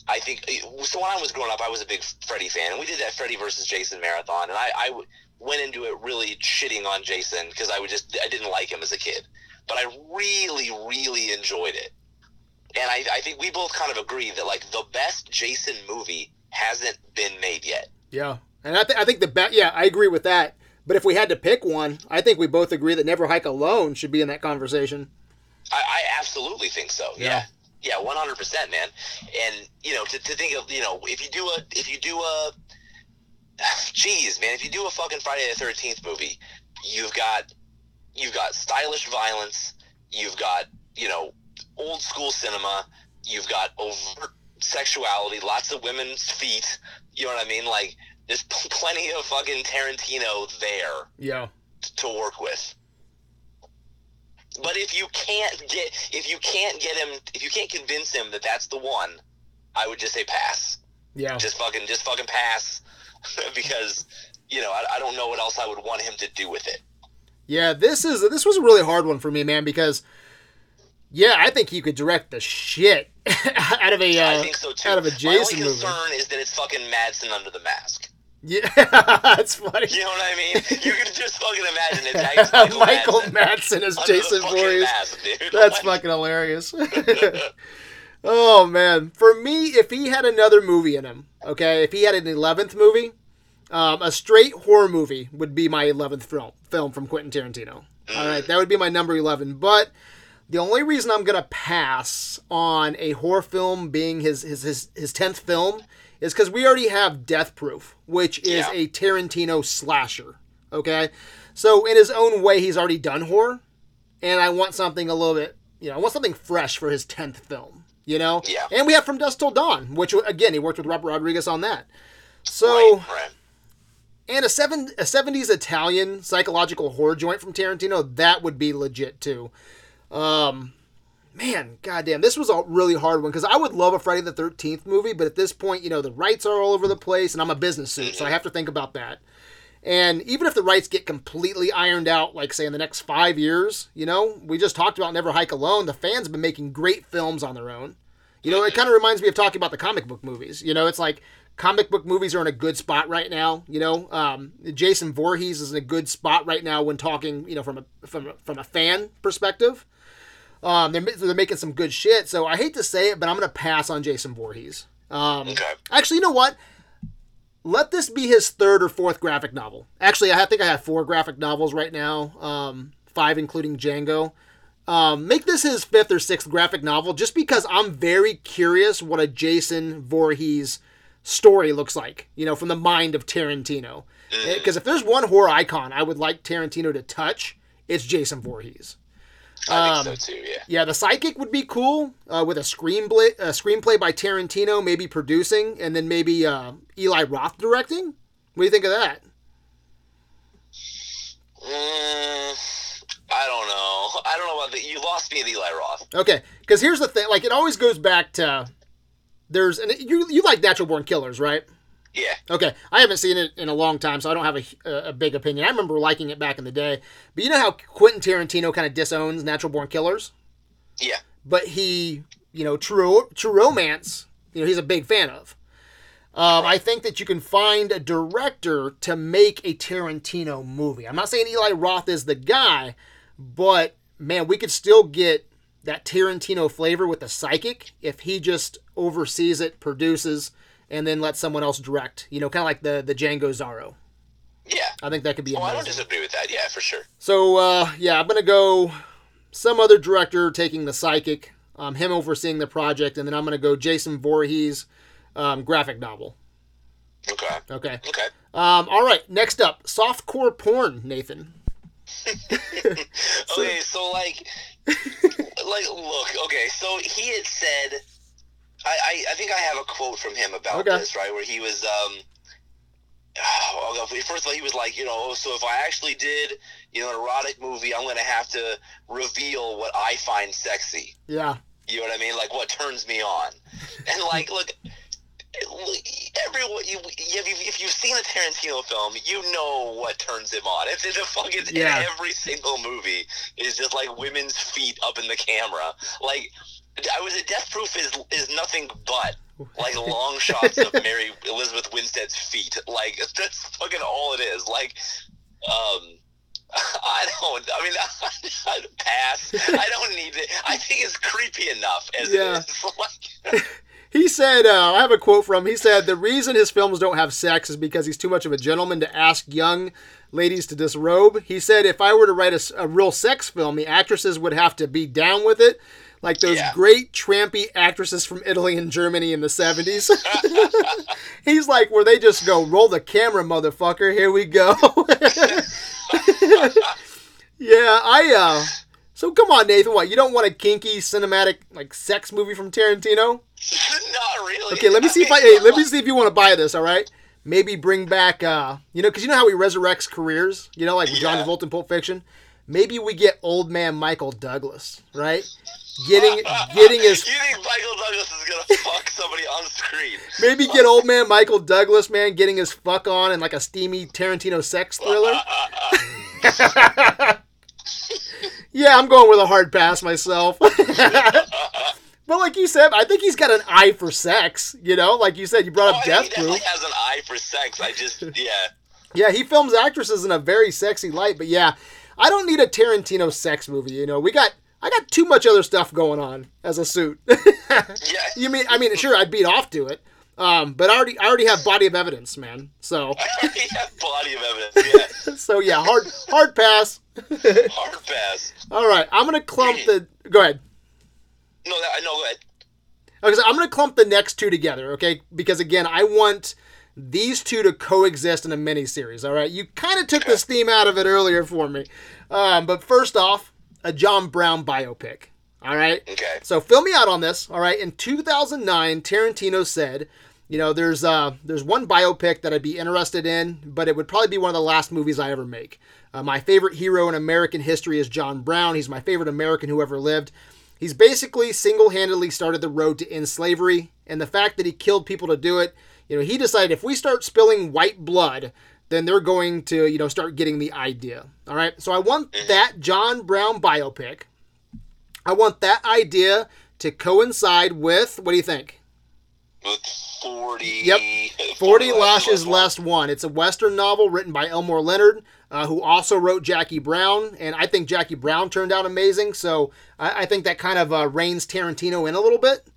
I think uh, so. When I was growing up, I was a big Freddy fan, and we did that Freddy versus Jason marathon, and I went into it really shitting on Jason because I would just I didn't like him as a kid, but I really really enjoyed it, and I, I think we both kind of agree that like the best Jason movie hasn't been made yet. Yeah, and I, th- I think the bet. Yeah, I agree with that. But if we had to pick one, I think we both agree that Never Hike Alone should be in that conversation. I, I absolutely think so. Yeah. Yeah. Yeah, one hundred percent, man. And you know, to, to think of you know, if you do a if you do a jeez, man, if you do a fucking Friday the thirteenth movie, you've got you've got stylish violence, you've got, you know, old school cinema, you've got overt sexuality, lots of women's feet, you know what I mean? Like there's pl- plenty of fucking Tarantino there Yeah. to work with. But if you can't get if you can't get him if you can't convince him that that's the one, I would just say pass. Yeah. Just fucking just fucking pass because you know I, I don't know what else I would want him to do with it. Yeah, this is this was a really hard one for me, man, because yeah, I think you could direct the shit out of a uh, I think so too. out of a Jason My only movie. concern is that it's fucking Madsen under the mask. Yeah, that's funny. You know what I mean? you can just fucking imagine it. Michael, Michael Madsen Madsen as Jason Voorhees. That's Like, fucking hilarious. oh man, for me, if he had another movie in him, okay, if he had an eleventh movie, um, a straight horror movie would be my eleventh film film from Quentin Tarantino. All right, that would be my number eleven. But the only reason I'm gonna pass on a horror film being his his his his tenth film is because we already have Death Proof, which is Yeah. a Tarantino slasher. Okay, so in his own way, he's already done horror and I want something a little bit, you know, I want something fresh for his tenth film. You know, Yeah. And we have From Dusk Till Dawn, which again he worked with Robert Rodriguez on that. So right, right. and a seven a seventies Italian psychological horror joint from Tarantino that would be legit too. Um, man, goddamn, this was a really hard one because I would love a Friday the Thirteenth movie, but at this point, you know, the rights are all over the place, and I'm a business suit, so I have to think about that. And even if the rights get completely ironed out, like say in the next five years, you know, we just talked about Never Hike Alone. The fans have been making great films on their own. You know, it kind of reminds me of talking about the comic book movies. You know, it's like comic book movies are in a good spot right now. You know, um, Jason Voorhees is in a good spot right now when talking. You know, from a from a, from a fan perspective. Um, they're, they're making some good shit. So I hate to say it, but I'm gonna pass on Jason Voorhees. Um, Okay. Actually, you know what? Let this be his third or fourth graphic novel. Actually, I think I have four graphic novels right now, um, five including Django. Um, make this his fifth or sixth graphic novel, just because I'm very curious what a Jason Voorhees story looks like. You know, from the mind of Tarantino. Because if there's one horror icon I would like Tarantino to touch, it's Jason Voorhees. I Um, think so too. Yeah. Yeah, the psychic would be cool uh, with a screenplay, a screenplay by Tarantino, maybe producing, and then maybe uh, Eli Roth directing. What do you think of that? Mm, I don't know. I don't know about the. You lost me at Eli Roth. Okay, because here's the thing: like it always goes back to there's and you you like Natural Born Killers, right? Yeah. Okay, I haven't seen it in a long time, so I don't have a, a big opinion. I remember liking it back in the day, but you know how Quentin Tarantino kind of disowns Natural Born Killers, Yeah. but he, you know, True True Romance, you know, he's a big fan of. Um, I think that you can find a director to make a Tarantino movie. I'm not saying Eli Roth is the guy, but man, we could still get that Tarantino flavor with the psychic if he just oversees it, produces, and then let someone else direct. You know, kind of like the the Django Zorro. Yeah. I think that could be Oh, I don't disagree with that. Yeah, for sure. So uh, yeah, I'm gonna go some other director taking the psychic, um, him overseeing the project, and then I'm gonna go Jason Voorhees, um, graphic novel. Okay. Okay. Okay. Um, all right. Next up, softcore porn, Nathan. Okay, so like, like, look, okay, so he had said, I, I, I think I have a quote from him about Okay. this, right, where he was, um, oh, first of all, he was like, you know, "Oh, so if I actually did, you know, an erotic movie, I'm gonna have to reveal what I find sexy. Yeah. You know what I mean? Like what turns me on, and like, look. Everyone, you, if, you, if you've seen a Tarantino film, you know what turns him on. It's in the fucking Yeah. every single movie is just like women's feet up in the camera. Like I was, a Death Proof is is nothing but like long shots of Mary Elizabeth Winstead's feet. Like that's fucking all it is. Like, um. I don't. I mean, I, pass. I don't need it. I think it's creepy enough as Yeah. it is. Like, He said, uh, I have a quote from him. He said, The reason his films don't have sex is because he's too much of a gentleman to ask young ladies to disrobe. He said, If I were to write a real sex film, the actresses would have to be down with it, like those Yeah. great trampy actresses from Italy and Germany in the 70s. he's like, Where they just go, Roll the camera, motherfucker. Here we go. yeah, I, uh, so come on, Nathan. What, you don't want a kinky cinematic, like, sex movie from Tarantino? not really. Okay, let me see if I. Hey, let me see if you want to buy this. All right. Maybe bring back, uh, you know, because you know how he resurrects careers. You know, like with John Yeah. Travolta in Pulp Fiction. Maybe we get old man Michael Douglas, right? Getting getting his. You think Michael Douglas is gonna fuck somebody on screen? Maybe get old man Michael Douglas, man, getting his fuck on in like a steamy Tarantino sex thriller. yeah, I'm going with a hard pass myself. But like you said, I think he's got an eye for sex. You know, like you said, you brought Oh, up think Death he definitely has an eye for sex. I just, yeah. Yeah, he films actresses in a very sexy light. But yeah, I don't need a Tarantino sex movie. You know, we got I got too much other stuff going on as a suit. You mean? I mean, sure, I'd beat off to it. Um, but I already I already have body of evidence, man. So I already have body of evidence. so yeah, hard hard pass. Hard pass. All right, I'm gonna clump the. Go ahead. No, that, know. Go ahead. Okay, so I'm going to clump the next two together, okay? Because again, I want these two to coexist in a mini series. All right, you kind of took the steam out of it earlier for me, um, but first off, a John Brown biopic. All right. Okay. So fill me out on this. All right. In 2009, Tarantino said, you know, there's uh there's one biopic that I'd be interested in, but it would probably be one of the last movies I ever make. Uh, my favorite hero in American history is John Brown. He's my favorite American who ever lived. He's basically single handedly started the road to end slavery, and the fact that he killed people to do it, you know, he decided if we start spilling white blood, then they're going to, you know, start getting the idea. All right. So I want that John Brown biopic. I want that idea to coincide with what do you think? With 40. Yep. 40 Lashes Less One. It's a Western novel written by Elmore Leonard, uh, who also wrote Jackie Brown. And I think Jackie Brown turned out amazing. So I, I think that kind of uh, reins Tarantino in a little bit.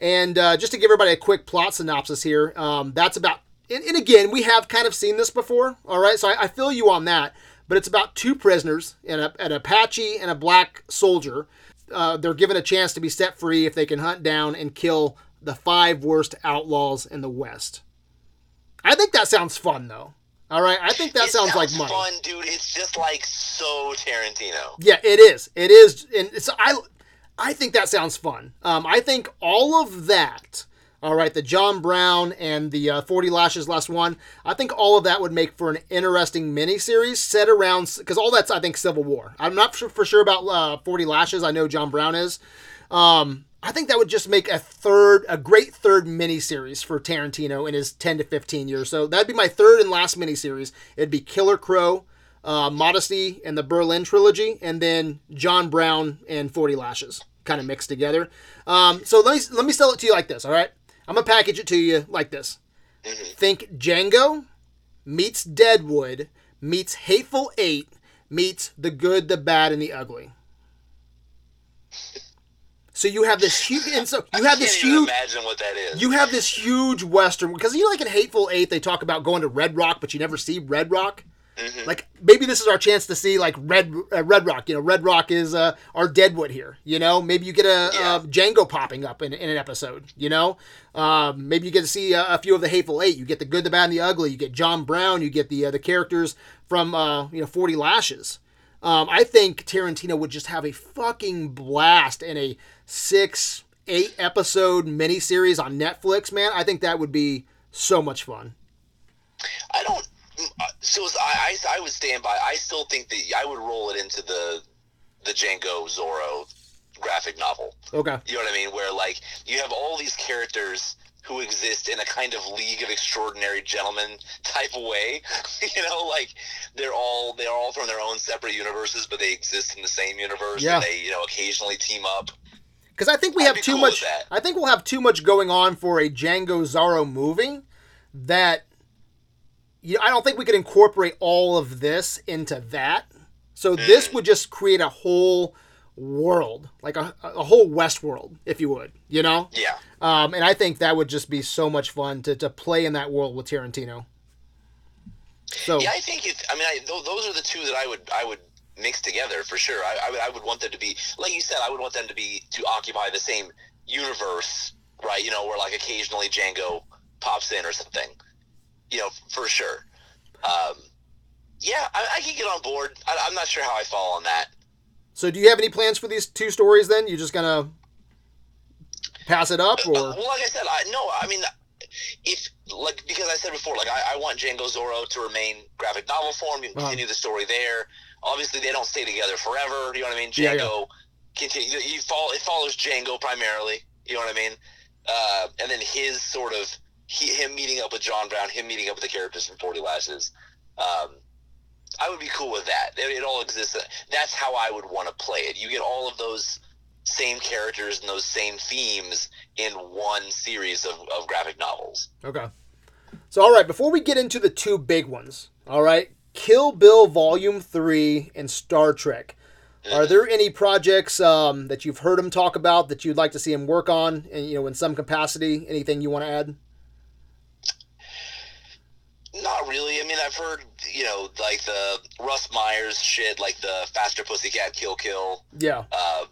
And uh, just to give everybody a quick plot synopsis here, um, that's about, and, and, again, we have kind of seen this before. All right. So I, I feel you on that. But it's about two prisoners, an, an Apache and a black soldier. Uh, they're given a chance to be set free if they can hunt down and kill the five worst outlaws in the West. I think that sounds fun, though. All right, I think that it sounds, sounds like money. Fun, dude. It's just like so Tarantino. Yeah, it is. It is, and it's I. I think that sounds fun. Um, I think all of that. All right, the John Brown and the uh, 40 Lashes Less One. I think all of that would make for an interesting miniseries set around because all that's I think Civil War. I'm not for, for sure about uh, 40 Lashes. I know John Brown is. Um, I think that would just make a third, a great third miniseries for Tarantino in his 10 to 15 years. So that'd be my third and last miniseries. It'd be Killer Crow, uh, Modesty, and the Berlin trilogy, and then John Brown and 40 Lashes kind of mixed together. Um, so let me let me sell it to you like this. All right, I'm gonna package it to you like this. Mm-hmm. Think Django meets Deadwood meets Hateful Eight meets The Good, the Bad, and the Ugly. So you have this huge, and so you have this huge. Imagine what that is. You have this huge western because you know, like in Hateful Eight, they talk about going to Red Rock, but you never see Red Rock. Mm-hmm. Like maybe this is our chance to see like Red uh, Red Rock. You know, Red Rock is uh, our Deadwood here. You know, maybe you get a, yeah. a Django popping up in, in an episode. You know, um, maybe you get to see a, a, few of the Hateful Eight. You get the good, the bad, and the ugly. You get John Brown. You get the uh, the characters from uh, you know Forty Lashes. Um, I think Tarantino would just have a fucking blast in a six, eight episode miniseries on Netflix, man. I think that would be so much fun. I don't. So I, I, I would stand by. I still think that I would roll it into the the Django Zorro graphic novel. Okay. You know what I mean? Where like you have all these characters who exist in a kind of league of extraordinary gentlemen type of way. you know, like they're all they're all from their own separate universes, but they exist in the same universe. Yeah. And they you know occasionally team up. Because I think we I'd have too cool much. that. I think we'll have too much going on for a Django Zorro movie. That you know, I don't think we could incorporate all of this into that. So Mm. this would just create a whole world, like a, a whole West world, if you would. You know. Yeah. Um, and I think that would just be so much fun to, to play in that world with Tarantino. So Yeah, I think it. I mean, I, th- those are the two that I would I would mix together for sure. I, I would I would want them to be like you said. I would want them to be to occupy the same universe, right? You know, where like occasionally Django pops in or something. You know, for sure. Um, yeah, I, I can get on board. I, I'm not sure how I fall on that. So do you have any plans for these two stories? Then you're just gonna pass it up, Uh, or well, like I said, I no. I mean, if like because I said before, like I, I want Django Zorro to remain graphic novel form and Uh-huh. continue the story there. Obviously, they don't stay together forever. You know what I mean? Yeah, Django continue. You follow. It follows Django primarily. You know what I mean? Uh, and then his sort of he, him meeting up with John Brown, him meeting up with the characters from Forty Lashes. Um, I would be cool with that. It, it all exists. That's how I would want to play it. You get all of those same characters and those same themes in one series of, of graphic novels. okay. So all right, before we get into the two big ones, all right, Kill Bill Volume Three and Star Trek. Are there any projects um, that you've heard him talk about that you'd like to see him work on, and you know, in some capacity? Anything you want to add? Not really. I mean, I've heard, you know, like the Russ Myers shit, like the Faster Pussycat Kill Kill, Yeah. uh,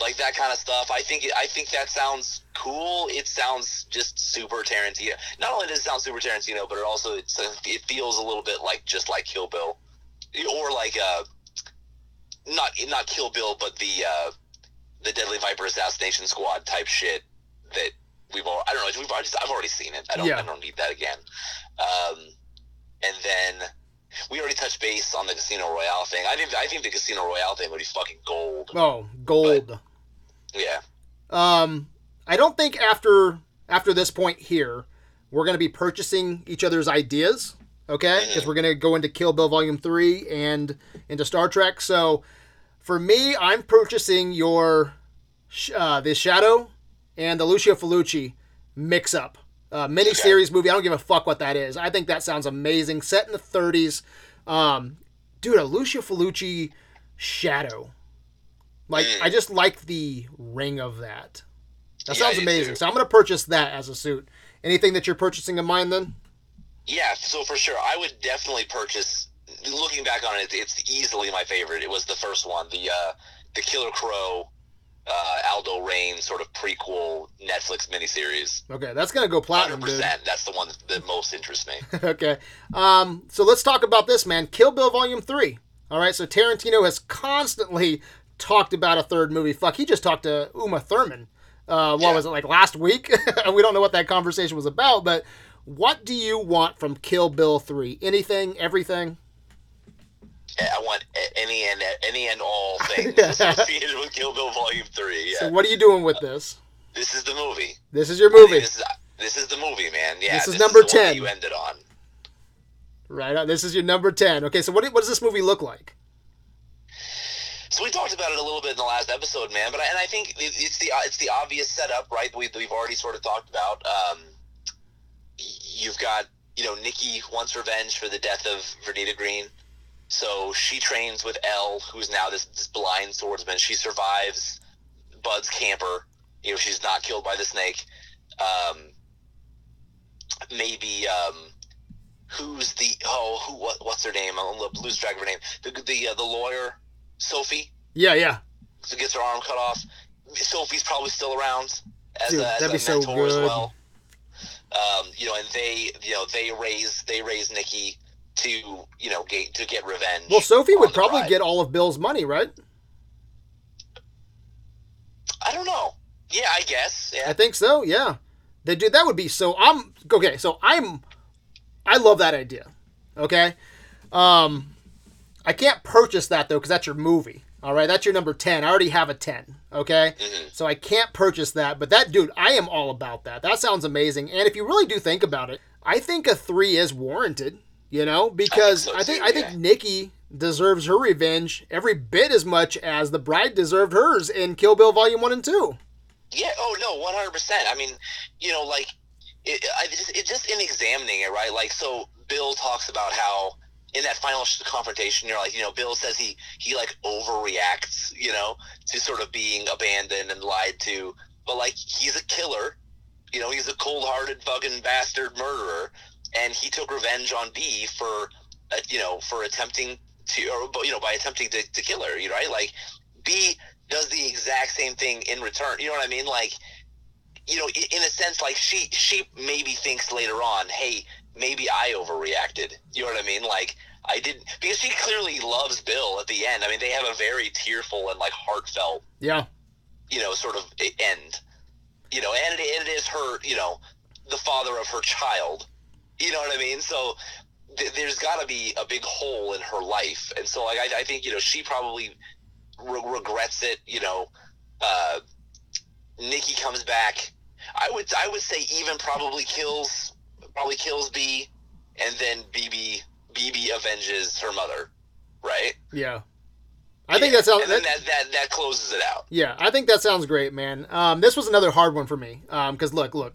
like that kind of stuff. I think I think that sounds cool. It sounds just super Tarantino. Not only does it sound super Tarantino, but it also it's, it feels a little bit like just like Kill Bill, or like uh, not not Kill Bill, but the uh, the Deadly Viper Assassination Squad type shit that we've all. I don't know. We've already, I've already seen it. I don't. Yeah. I don't need that again. Um, and then we already touched base on the Casino Royale thing. I think I think the Casino Royale thing would be fucking gold. Oh, gold. Yeah. Um, I don't think after after this point here, we're gonna be purchasing each other's ideas. Okay, because we're gonna go into Kill Bill Volume Three and into Star Trek. So, for me, I'm purchasing your uh, the Shadow and the Lucio Fulci mix up uh, miniseries movie. I don't give a fuck what that is. I think that sounds amazing. Set in the 30s, um, dude. A Lucio Fulci Shadow. Like Mm. I just like the ring of that. That Yeah, sounds amazing. So I'm gonna purchase that as a suit. Anything that you're purchasing of mine then? Yeah, so for sure, I would definitely purchase. Looking back on it, it's easily my favorite. It was the first one, the uh, the Killer Crow, uh, Aldo Raine sort of prequel Netflix miniseries. Okay, that's gonna go platinum, dude. That's the one that, most interests me. okay. Um, so let's talk about this, man. Kill Bill Volume 3. All right, so Tarantino has constantly talked about a third movie. Fuck, he just talked to Uma Thurman. Uh, what Yeah. was it, like last week? we don't know what that conversation was about, but what do you want from Kill Bill 3? Anything, everything? I want any and any and all things associated with Kill Bill Volume Three. Yeah, So what are you doing with this? this is the movie. This is your movie. This is this is the movie, man. Yeah, This is number the one 10. You ended on. Right, uh, this is your number 10. Okay, so what, what does this movie look like? So we talked about it a little bit in the last episode, man. But I, and I think it's the it's the obvious setup, right? We, we've already sort of talked about. Um, you've got you know Nikki wants revenge for the death of Vernita Green, so she trains with Elle, who's now this, this blind swordsman. She survives Bud's camper. You know, she's not killed by the snake. Um, maybe um, who's the oh who what what's her name? I'm lose track of her name. The the uh, the lawyer Sophie Yeah, yeah. who gets her arm cut off. Sophie's probably still around as Dude, a, as that'd a be so mentor as well. Um, you know, and they you know they raise they raise Nikki to you know get to get revenge. Well, Sophie would probably bride. get all of Bill's money, right? I don't know. Yeah, I guess. Yeah. I think so. Yeah, they do. That would be so. I'm okay. So I'm. I love that idea. Okay. Um, I can't purchase that though because that's your movie. All right, that's your number ten. I already have a ten. Okay, Mhm. so I can't purchase that. But that dude, I am all about that. That sounds amazing. And if you really do think about it, I think a three is warranted. You know, because I think I think yeah. Nikki deserves her revenge every bit as much as the bride deserved hers in Kill Bill Volume One and Two. Yeah. Oh no, one hundred percent. I mean, you know, like it, I just it just in examining it, right? Like, so Bill talks about how in that final confrontation, you're like, you know, Bill says he he like overreacts, you know, to sort of being abandoned and lied to, but like he's a killer, you know, he's a cold-hearted fucking bastard murderer, and he took revenge on B for, uh, you know, for attempting to, or you know, by attempting to, to kill her, you know, right? Like B does the exact same thing in return. You know what I mean? Like, you know, in a sense, like she she maybe thinks later on, hey, maybe I overreacted. You know what I mean? Like I didn't because she clearly loves Bill at the end. I mean, they have a very tearful and like heartfelt, Yeah. you know, sort of end. You know, and it, it is her, you know, the father of her child. You know what I mean? So th- there's got to be a big hole in her life, and so like I, I think you know she probably re- regrets it. You know, uh, Nikki comes back. I would I would say even probably kills probably kills B, and then BB BB avenges her mother, right? Yeah. I think that sounds. and then that- that, that that closes it out. yeah, I think that sounds great, man. Um, this was another hard one for me. Um, because look, look,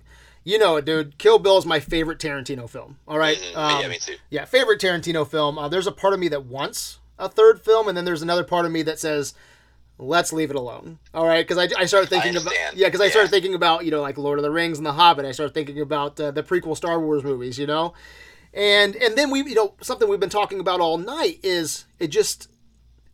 you know it, dude. Kill Bill is my favorite Tarantino film. All right. Mhm. Um, yeah, me too. yeah, favorite Tarantino film. Uh, there's a part of me that wants a third film, and then there's another part of me that says, "Let's leave it alone." All right, because I, I started thinking about yeah, because I Yeah. started thinking about you know like Lord of the Rings and The Hobbit. I started thinking about uh, the prequel Star Wars movies, you know, and and then we you know something we've been talking about all night is it just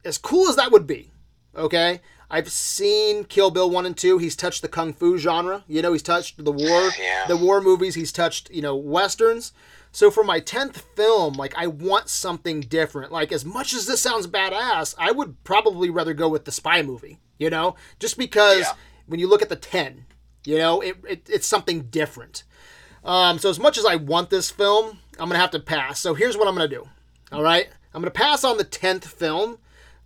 as cool as that would be. Okay, I've seen Kill Bill one and two. He's touched the kung fu genre. You know, he's touched the war, Yeah. the war movies. He's touched you know westerns. So for my tenth film, like I want something different. Like as much as this sounds badass, I would probably rather go with the spy movie. You know, just because Yeah. when you look at the ten, you know, it, it it's something different. Um, so as much as I want this film, I'm gonna have to pass. So here's what I'm gonna do. All right, I'm going to pass on the tenth film,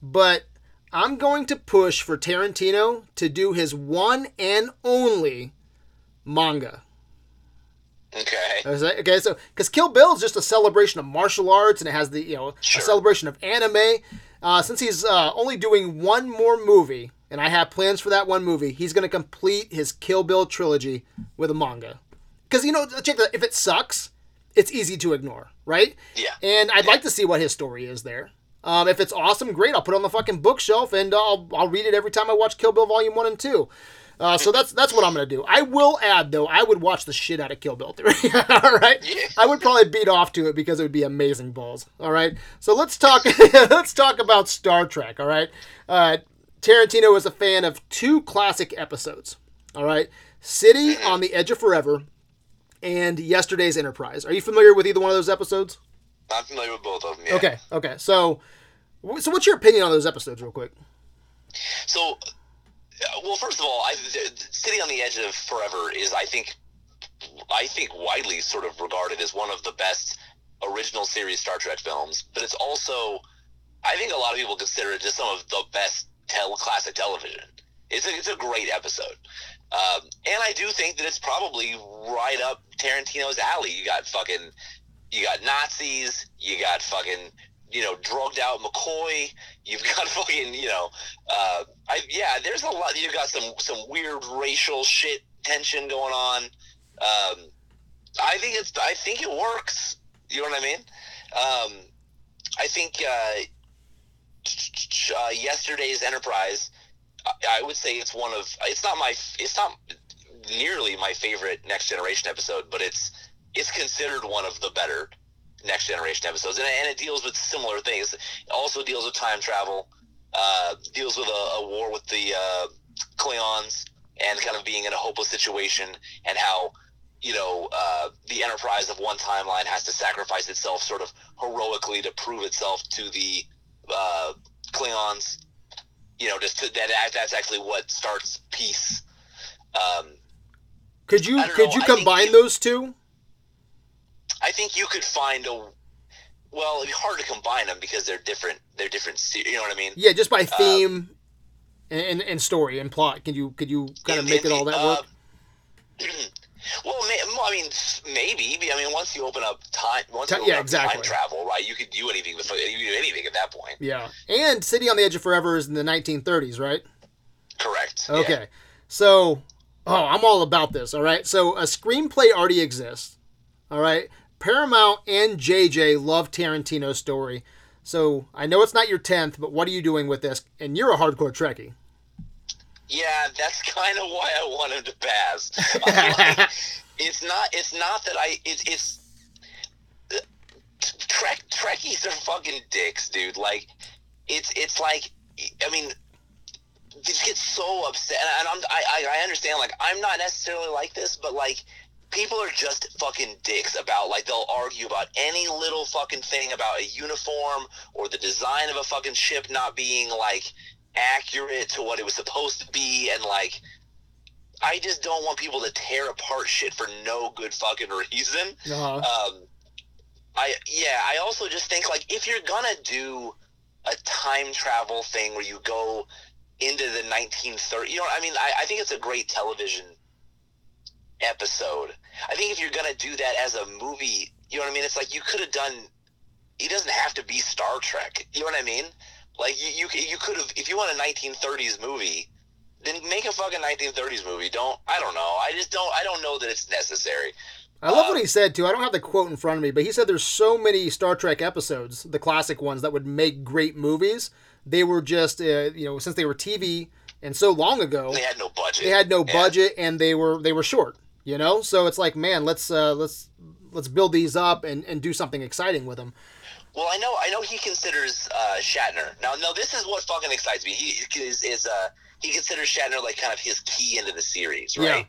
but I'm going to push for Tarantino to do his one and only manga. Okay. Okay, so because Kill Bill is just a celebration of martial arts and it has the you know Sure. a celebration of anime. Uh, since he's uh, only doing one more movie, and I have plans for that one movie, he's going to complete his Kill Bill trilogy with a manga. Because you know, check that. If it sucks, it's easy to ignore, right? Yeah. And I'd like to see what his story is there. Um, if it's awesome, great. I'll put it on the fucking bookshelf and I'll I'll read it every time I watch Kill Bill Volume One and Two. Uh, so that's that's what I'm gonna do. I will add though, I would watch the shit out of Kill Bill 3. all right, I would probably beat off to it because it would be amazing balls. All right, so let's talk let's talk about Star Trek. All right, uh, Tarantino is a fan of two classic episodes. All right, City on the Edge of Forever and Yesterday's Enterprise. Are you familiar with either one of those episodes? I'm familiar with both of them. Okay, okay. So, so what's your opinion on those episodes, real quick? So, uh, well, first of all, I, City on the Edge of Forever is, I think, I think widely sort of regarded as one of the best original series Star Trek films. But it's also, I think, a lot of people consider it just some of the best tel- classic television. It's a, it's a great episode. Um, and I do think that it's probably right up Tarantino's alley. You got fucking, you got Nazis, you got fucking, you know, drugged out McCoy. You've got fucking, you know, uh, I yeah. There's a lot. You've got some some weird racial shit tension going on. Um, I think it's. I think it works. You know what I mean? Um, I think uh, uh, yesterday's Enterprise. I, I would say it's one of. It's not my. It's not nearly my favorite Next Generation episode, but it's it's considered one of the better Next Generation episodes, and, and it deals with similar things. It also deals with time travel, uh, deals with a, a war with the uh, Klingons, and kind of being in a hopeless situation, and how you know uh, the Enterprise of one timeline has to sacrifice itself sort of heroically to prove itself to the uh, Klingons. You know, just to, that that's actually what starts peace. Um, Could you could know, you I combine those two? I think you could find a. Well, it'd be hard to combine them because they're different. They're different. You know what I mean? Yeah, just by Um, theme and, and, and story and plot. Could you could you kind of make it all that uh, work? well, may, well, I mean, maybe. I mean, once you open up time, once you open yeah, exactly. time travel, right? You could do anything. With, you could do anything at that point. Yeah. And City on the Edge of Forever is in the 1930s, right? Correct. yeah. Okay. So, oh, I'm all about this, all right? So, a screenplay already exists, all right? Paramount and JJ love Tarantino's story. So, I know it's not your 10th, but what are you doing with this? And you're a hardcore Trekkie. Yeah, that's kind of why I wanted to pass. Like, it's not. It's not that I. It's. It's. Trek Trekkies are fucking dicks, dude. Like, it's. It's like. I mean, they just get so upset, and I'm. I. I- I understand. Like, I'm not necessarily like this, but like. People are just fucking dicks about like they'll argue about any little fucking thing about a uniform or the design of a fucking ship not being like accurate to what it was supposed to be and like I just don't want people to tear apart shit for no good fucking reason. Uh-huh. Um I yeah, I also just think like if you're gonna do a time travel thing where you go into the 1930s, you know, I mean, I, I think it's a great television episode. I think if you're gonna do that as a movie, you know what I mean? It's like you could have done. It doesn't have to be Star Trek. You know what I mean? Like you, you, you could have if you want a 1930s movie, then make a fucking 1930s movie. Don't I don't know. I just don't. I don't know that it's necessary. I love what he said too. I don't have the quote in front of me, but he said there's so many Star Trek episodes, the classic ones that would make great movies. They were just, uh, you know, since they were TV and so long ago, They had no budget. they had no Yeah. budget and they were they were short. You know, so it's like, man, let's uh, let's let's build these up and, and do something exciting with them. Well, I know, I know he considers uh, Shatner. Now, no, this is what fucking excites me. He is, is uh, he considers Shatner like kind of his key into the series, right? Yeah.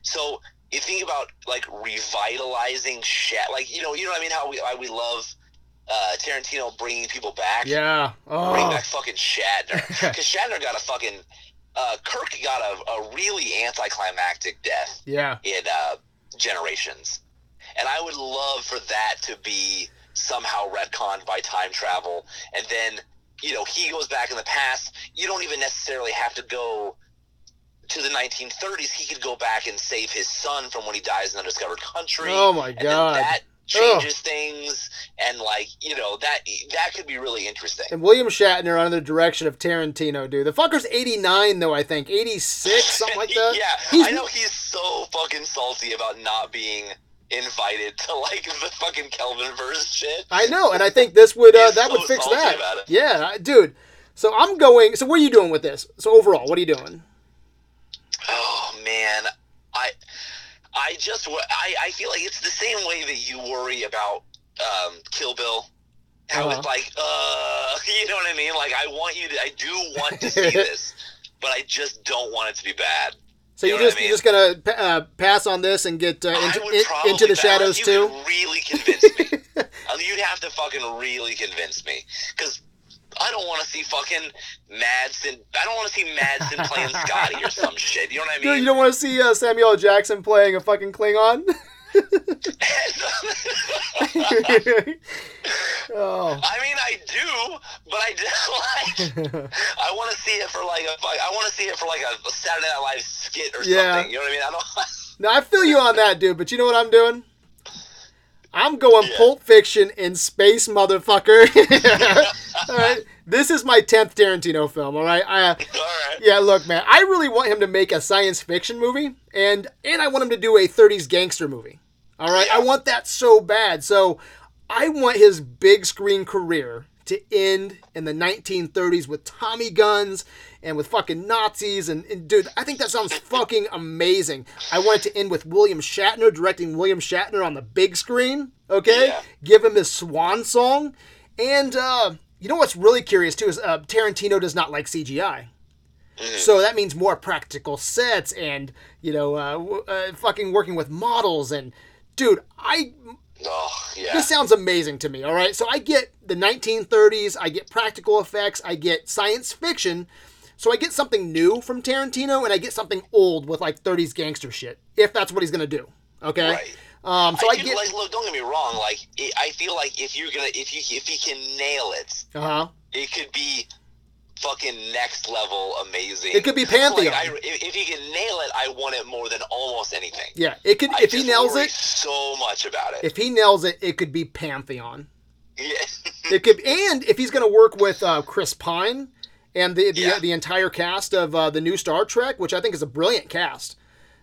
So you think about like revitalizing Shat, like you know, you know what I mean? How we how we love uh, Tarantino bringing people back. Yeah. Oh. Bring back fucking Shatner because Shatner got a fucking uh, Kirk got a, a really anticlimactic death Yeah. in uh, Generations, and I would love for that to be somehow retconned by time travel, and then you know he goes back in the past. You don't even necessarily have to go to the 1930s. He could go back and save his son from when he dies in undiscovered country. Oh my God. that changes things, and like you know that that could be really interesting. And William Shatner under the direction of Tarantino, dude. The fucker's 89, though, I think. 86, something like that. yeah, He's- I know he's so fucking salty about not being invited to like the fucking Kelvin verse shit. I know, and I think this would uh, that so would fix that. Yeah, dude. So I'm going. So what are you doing with this? So overall, what are you doing? Oh man, I I just I I feel like it's the same way that you worry about um, Kill Bill. How Uh-huh. it's like, uh, you know what I mean? Like I want you to, I do want to see this, but I just don't want it to be bad. So You you know what just I you're just gonna uh, pass on this and get uh, into, into the shadows you too. really convince me. Uh, You'd have to fucking really convince me, because I don't want to see fucking Madsen. I don't want to see Madsen playing Scotty or some shit. You know what I Dude, mean? you don't want to see uh, Samuel Jackson playing a fucking Klingon? oh. I mean, I do, but I do like. I want to see it for like a. I want to see it for like a Saturday Night Live skit or Yeah. something. You know what I mean? I don't. Now I feel you on that, dude. But you know what I'm doing? I'm going Yeah. Pulp Fiction in space, motherfucker. all right, this is my tenth Tarantino film. All right, I, uh, All right. yeah. Look, man, I really want him to make a science fiction movie, and and I want him to do a '30s gangster movie. All right, I want that so bad. So I want his big screen career to end in the 1930s with Tommy guns and with fucking Nazis and, and dude, I think that sounds fucking amazing. I want it to end with William Shatner directing William Shatner on the big screen. Okay, Yeah. give him his swan song, and uh, you know what's really curious too is uh, Tarantino does not like CGI. So that means more practical sets and you know uh, uh, fucking working with models and dude, I Oh yeah. this sounds amazing to me. All right, so I get the 1930s, I get practical effects, I get science fiction. So I get something new from Tarantino, and I get something old with like 30s gangster shit, if that's what he's gonna do. Okay. Right. Um, so I, do get. like. Look, don't get me wrong. Like, I feel like if you're gonna, if you, if he can nail it, Uh huh. it could be fucking next level amazing. It could be Pantheon. Like, I, if, he can nail it, I want it more than almost anything. Yeah. It could. I if he nails it, so much about it. if he nails it, it could be Pantheon. yeah. It could, and if he's going to work with uh, Chris Pine and the the, Yeah. the entire cast of uh, the new Star Trek, which I think is a brilliant cast.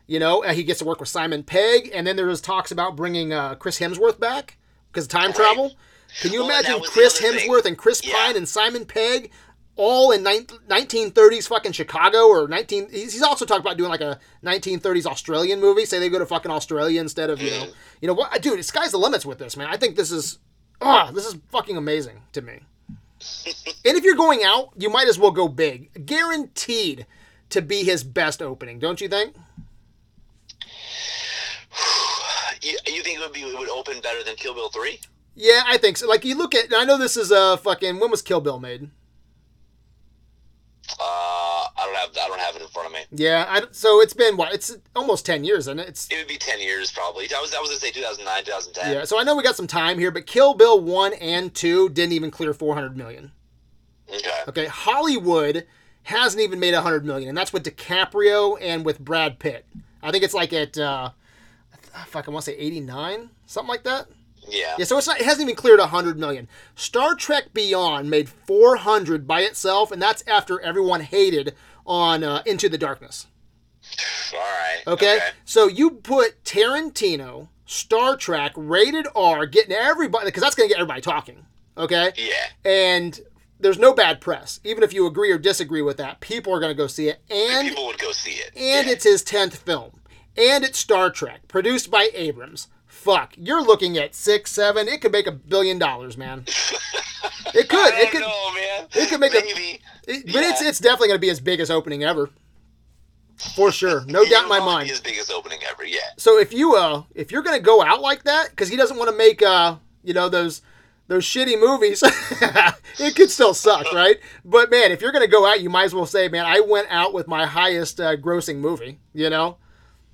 You know, he gets to work with Simon Pegg, and then there was talks about bringing uh, Chris Hemsworth back because of time Right. travel. Can you Well, imagine that was the Chris other thing. Hemsworth and Chris Yeah. Pine and Simon Pegg all in nine- 1930s fucking Chicago or 19? He's also talked about doing like a 1930s Australian movie. Say they go to fucking Australia instead of you know, you know what, dude? Sky's the limits with this man. I think this is, ah, this is fucking amazing to me. And if you're going out, you might as well go big. Guaranteed to be his best opening, don't you think? You, you think it would be it would open better than Kill Bill three? Yeah, I think so. Like you look at, I know this is a fucking. When was Kill Bill made? Uh, I don't have I don't have it in front of me. Yeah, I, so it's been what? It's almost ten years, isn't it? It's It would be ten years probably. I was I was gonna say 2009, 2010. yeah. So I know we got some time here, but Kill Bill one and two didn't even clear four hundred million. Okay. Okay, Hollywood hasn't even made a hundred million, and that's with DiCaprio and with Brad Pitt. I think it's like at uh, fuck, I want to say eighty nine, something like that. Yeah. Yeah, so it's not, it hasn't even cleared 100 million. Star Trek Beyond made 400 by itself, and that's after everyone hated on uh, Into the Darkness. All right. Okay? So you put Tarantino, Star Trek, rated R, getting everybody, because that's going to get everybody talking. Okay? Yeah. And there's no bad press. Even if you agree or disagree with that, people are going to go see it. And People would go see it. and yeah. it's his 10th film. And it's Star Trek, produced by Abrams. Fuck, you're looking at six, seven. It could make a billion dollars, man. It could. I It could. know, man. it could make a- maybe. it- but it's Yeah. it's definitely going to be his biggest opening ever, for sure. No doubt in my mind. Be his biggest opening ever. Yeah. So if you uh if you're going to go out like that, because he doesn't want to make uh you know those those shitty movies, it could still suck, right? But man, if you're going to go out, you might as well say, man, I went out with my highest uh, grossing movie. You know.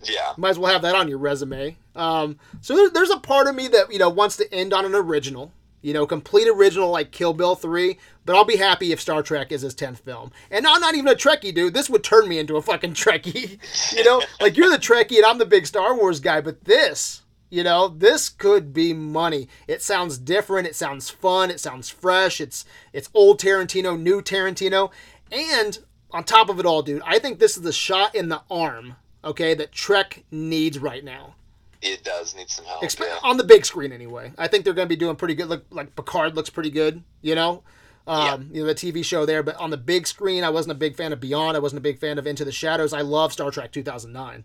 Yeah. Might as well have that on your resume. Um, so there's a part of me that you know wants to end on an original. You know, complete original like Kill Bill 3, but I'll be happy if Star Trek is his 10th film. And I'm not even a Trekkie, dude. This would turn me into a fucking Trekkie. you know, like you're the Trekkie and I'm the big Star Wars guy, but this, you know, this could be money. It sounds different, it sounds fun, it sounds fresh. It's it's old Tarantino, new Tarantino. And on top of it all, dude, I think this is the shot in the arm, okay, that Trek needs right now. It does need some help. Yeah. On the big screen, anyway. I think they're going to be doing pretty good. Look, like Picard looks pretty good, you know? Um, You know, the TV show there. But on the big screen, I wasn't a big fan of Beyond. I wasn't a big fan of Into the Shadows. I love Star Trek 2009.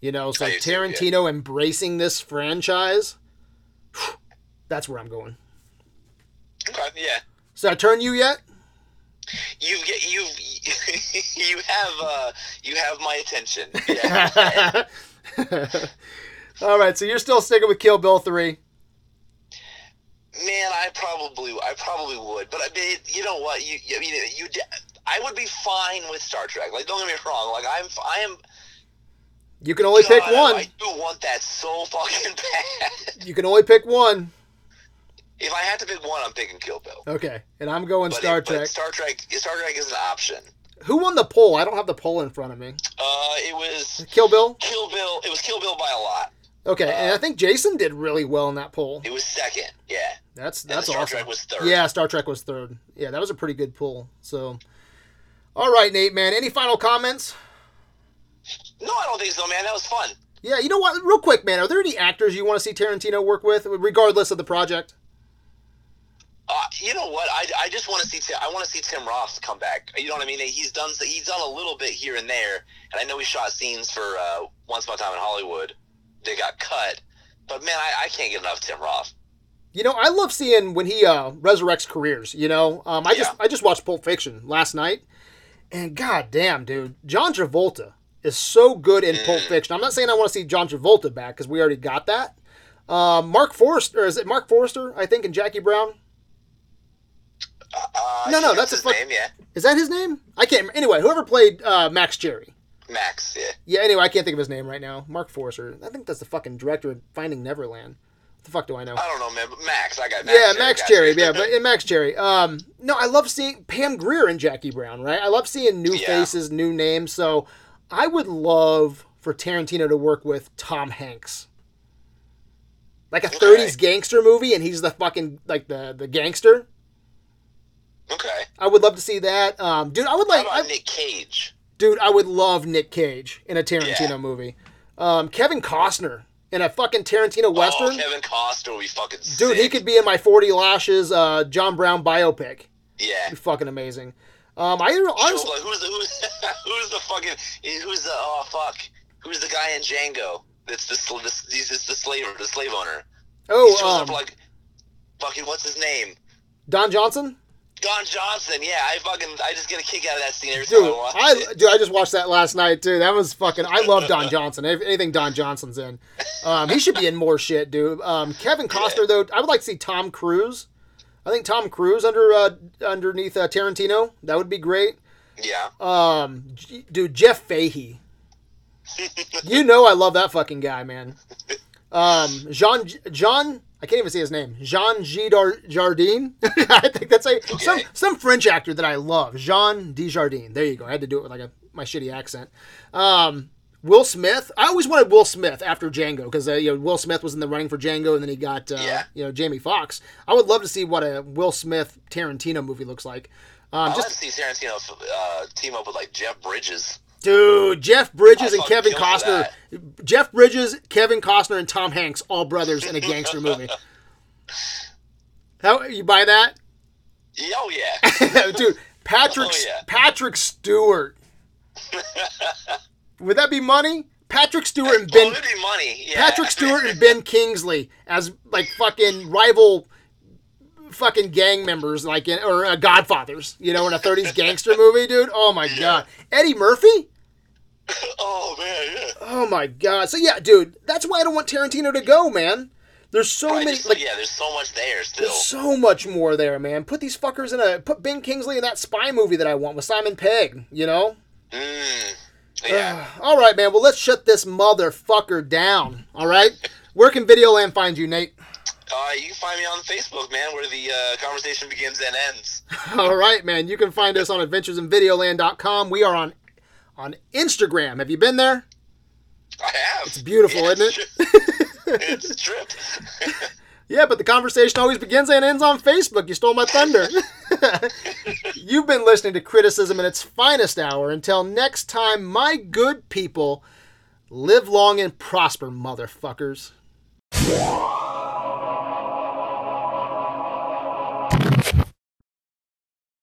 You know, so I do too, yeah. Tarantino embracing this franchise, that's where I'm going. Yeah. So I turn you yet? You get you you have uh you have my attention. Yeah. All right, so you're still sticking with Kill Bill 3. Man, I probably I probably would, but I mean, you know what? You I mean you I would be fine with Star Trek. Like don't get me wrong. Like I'm I am You can only pick one. I do want that so fucking bad. You can only pick one. If I had to pick one, I'm picking Kill Bill. Okay, and I'm going But Star it- Trek. Star Trek. Star Trek is an option. Who won the poll? I don't have the poll in front of me. Uh, it was Kill Bill? Kill Bill. It was Kill Bill by a lot. Okay, and I think Jason did really well in that poll. It was second. Yeah. That's that's Star awesome. Trek was third. Yeah, Star Trek was third. Yeah, that was a pretty good poll. So, all right, Nate, man. Any final comments? No, I don't think so, man. That was fun. Yeah, you know what? Real quick, man. Are there any actors you want to see Tarantino work with, regardless of the project? Uh, you know what? I, I just want to see Tim, I want to see Tim Roth come back. You know what I mean? He's done he's done a little bit here and there, and I know he shot scenes for uh, Once Upon a Time in Hollywood. They got cut, but man, I, I can't get enough Tim Roth. You know, I love seeing when he uh, resurrects careers. You know, um, I just I just watched Pulp Fiction last night, and god damn, dude, John Travolta is so good in Pulp Mm. Fiction. I'm not saying I want to see John Travolta back because we already got that. Um, Mark Forrester, or is it Mark Forrester? I think in Jackie Brown. Uh, No, no, that's a his fuck- name. Yeah, Is that his name? I can't. Anyway, whoever played uh, Max Cherry. Max. Yeah. Yeah. Anyway, I can't think of his name right now. Marc Forster. I think that's the fucking director of Finding Neverland. What the fuck do I know? I don't know, man, but Max. I got Max. yeah, Max Cherry. Yeah, but in Max Cherry. Um, no, I love seeing Pam Grier and Jackie Brown. Right, I love seeing new Yeah. faces, new names. So, I would love for Tarantino to work with Tom Hanks, like a Okay. '30s gangster movie, and he's the fucking like the the gangster. Okay. I would love to see that. Um, dude, I would like. I, Nick Cage? dude, I would love Nick Cage in a Tarantino Yeah. movie. Um, Kevin Costner in a fucking Tarantino western. Oh, Kevin Costner would be fucking. Dude, he could be in my 40 Lashes uh, John Brown biopic. Yeah. Be fucking amazing. Um, I honestly, who's the who's who's the fucking who's the oh fuck who's the guy in Django that's the this he's just the slave the slave owner. he shows oh, up um, like fucking what's his name? Don Johnson, Don Johnson. Yeah, I fucking I just get a kick out of that scene every time. I watch I it. dude, I just watched that last night too. That was fucking. I love Don Johnson. Anything Don Johnson's in, um, he should be in more shit, dude. Um, Kevin Costner though, I would like to see Tom Cruise. I think Tom Cruise under uh, underneath uh, Tarantino. That would be great. Yeah. Um, dude, Jeff Fahey. You know I love that fucking guy, man. Um, Jean Jean, I can't even say his name. Jean G. Jardine. I think that's a some Okay. some French actor that I love. Jean Dujardin. There you go. I had to do it with like a my shitty accent. Um, Will Smith. I always wanted Will Smith after Django because uh, you know Will Smith was in the running for Django and then he got uh, Yeah. you know Jamie Foxx. I would love to see what a Will Smith Tarantino movie looks like. Um, I'd just to see Tarantino uh, team up with like Jeff Bridges. Dude, Jeff Bridges I and Kevin Costner. Jeff Bridges, Kevin Costner, and Tom Hanks, all brothers in a gangster movie. How you buy that, Oh yeah. dude? Patrick Oh, yeah. Patrick Stewart. Would that be money? Patrick Stewart and Ben oh, it'd be money. Yeah. Patrick Stewart and Ben Kingsley as like fucking rival fucking gang members like in or uh, Godfathers, you know, in a 30s gangster movie, dude. Oh my god. Eddie Murphy? oh man, yeah. Oh my god. So yeah, dude, that's why I don't want Tarantino to go, man. There's so Right, many just- like yeah, there's so much there still. there's so much more there, man. Put these fuckers in a put Ben Kingsley in that spy movie that I want with Simon Pegg, you know? Mm. Yeah. all right, man. Well, let's shut this motherfucker down. All right? Where can Videoland find you, Nate? Uh, you can find me on Facebook, man, where the uh, conversation begins and ends. All right, man. You can find us on adventuresinvideoland.com. We are on on Instagram. Have you been there? I have. It's beautiful, Yeah, isn't it? it's a trip. Yeah, but the conversation always begins and ends on Facebook. You stole my thunder. You've been listening to Criticism in its finest hour. Until next time, my good people, live long and prosper, motherfuckers.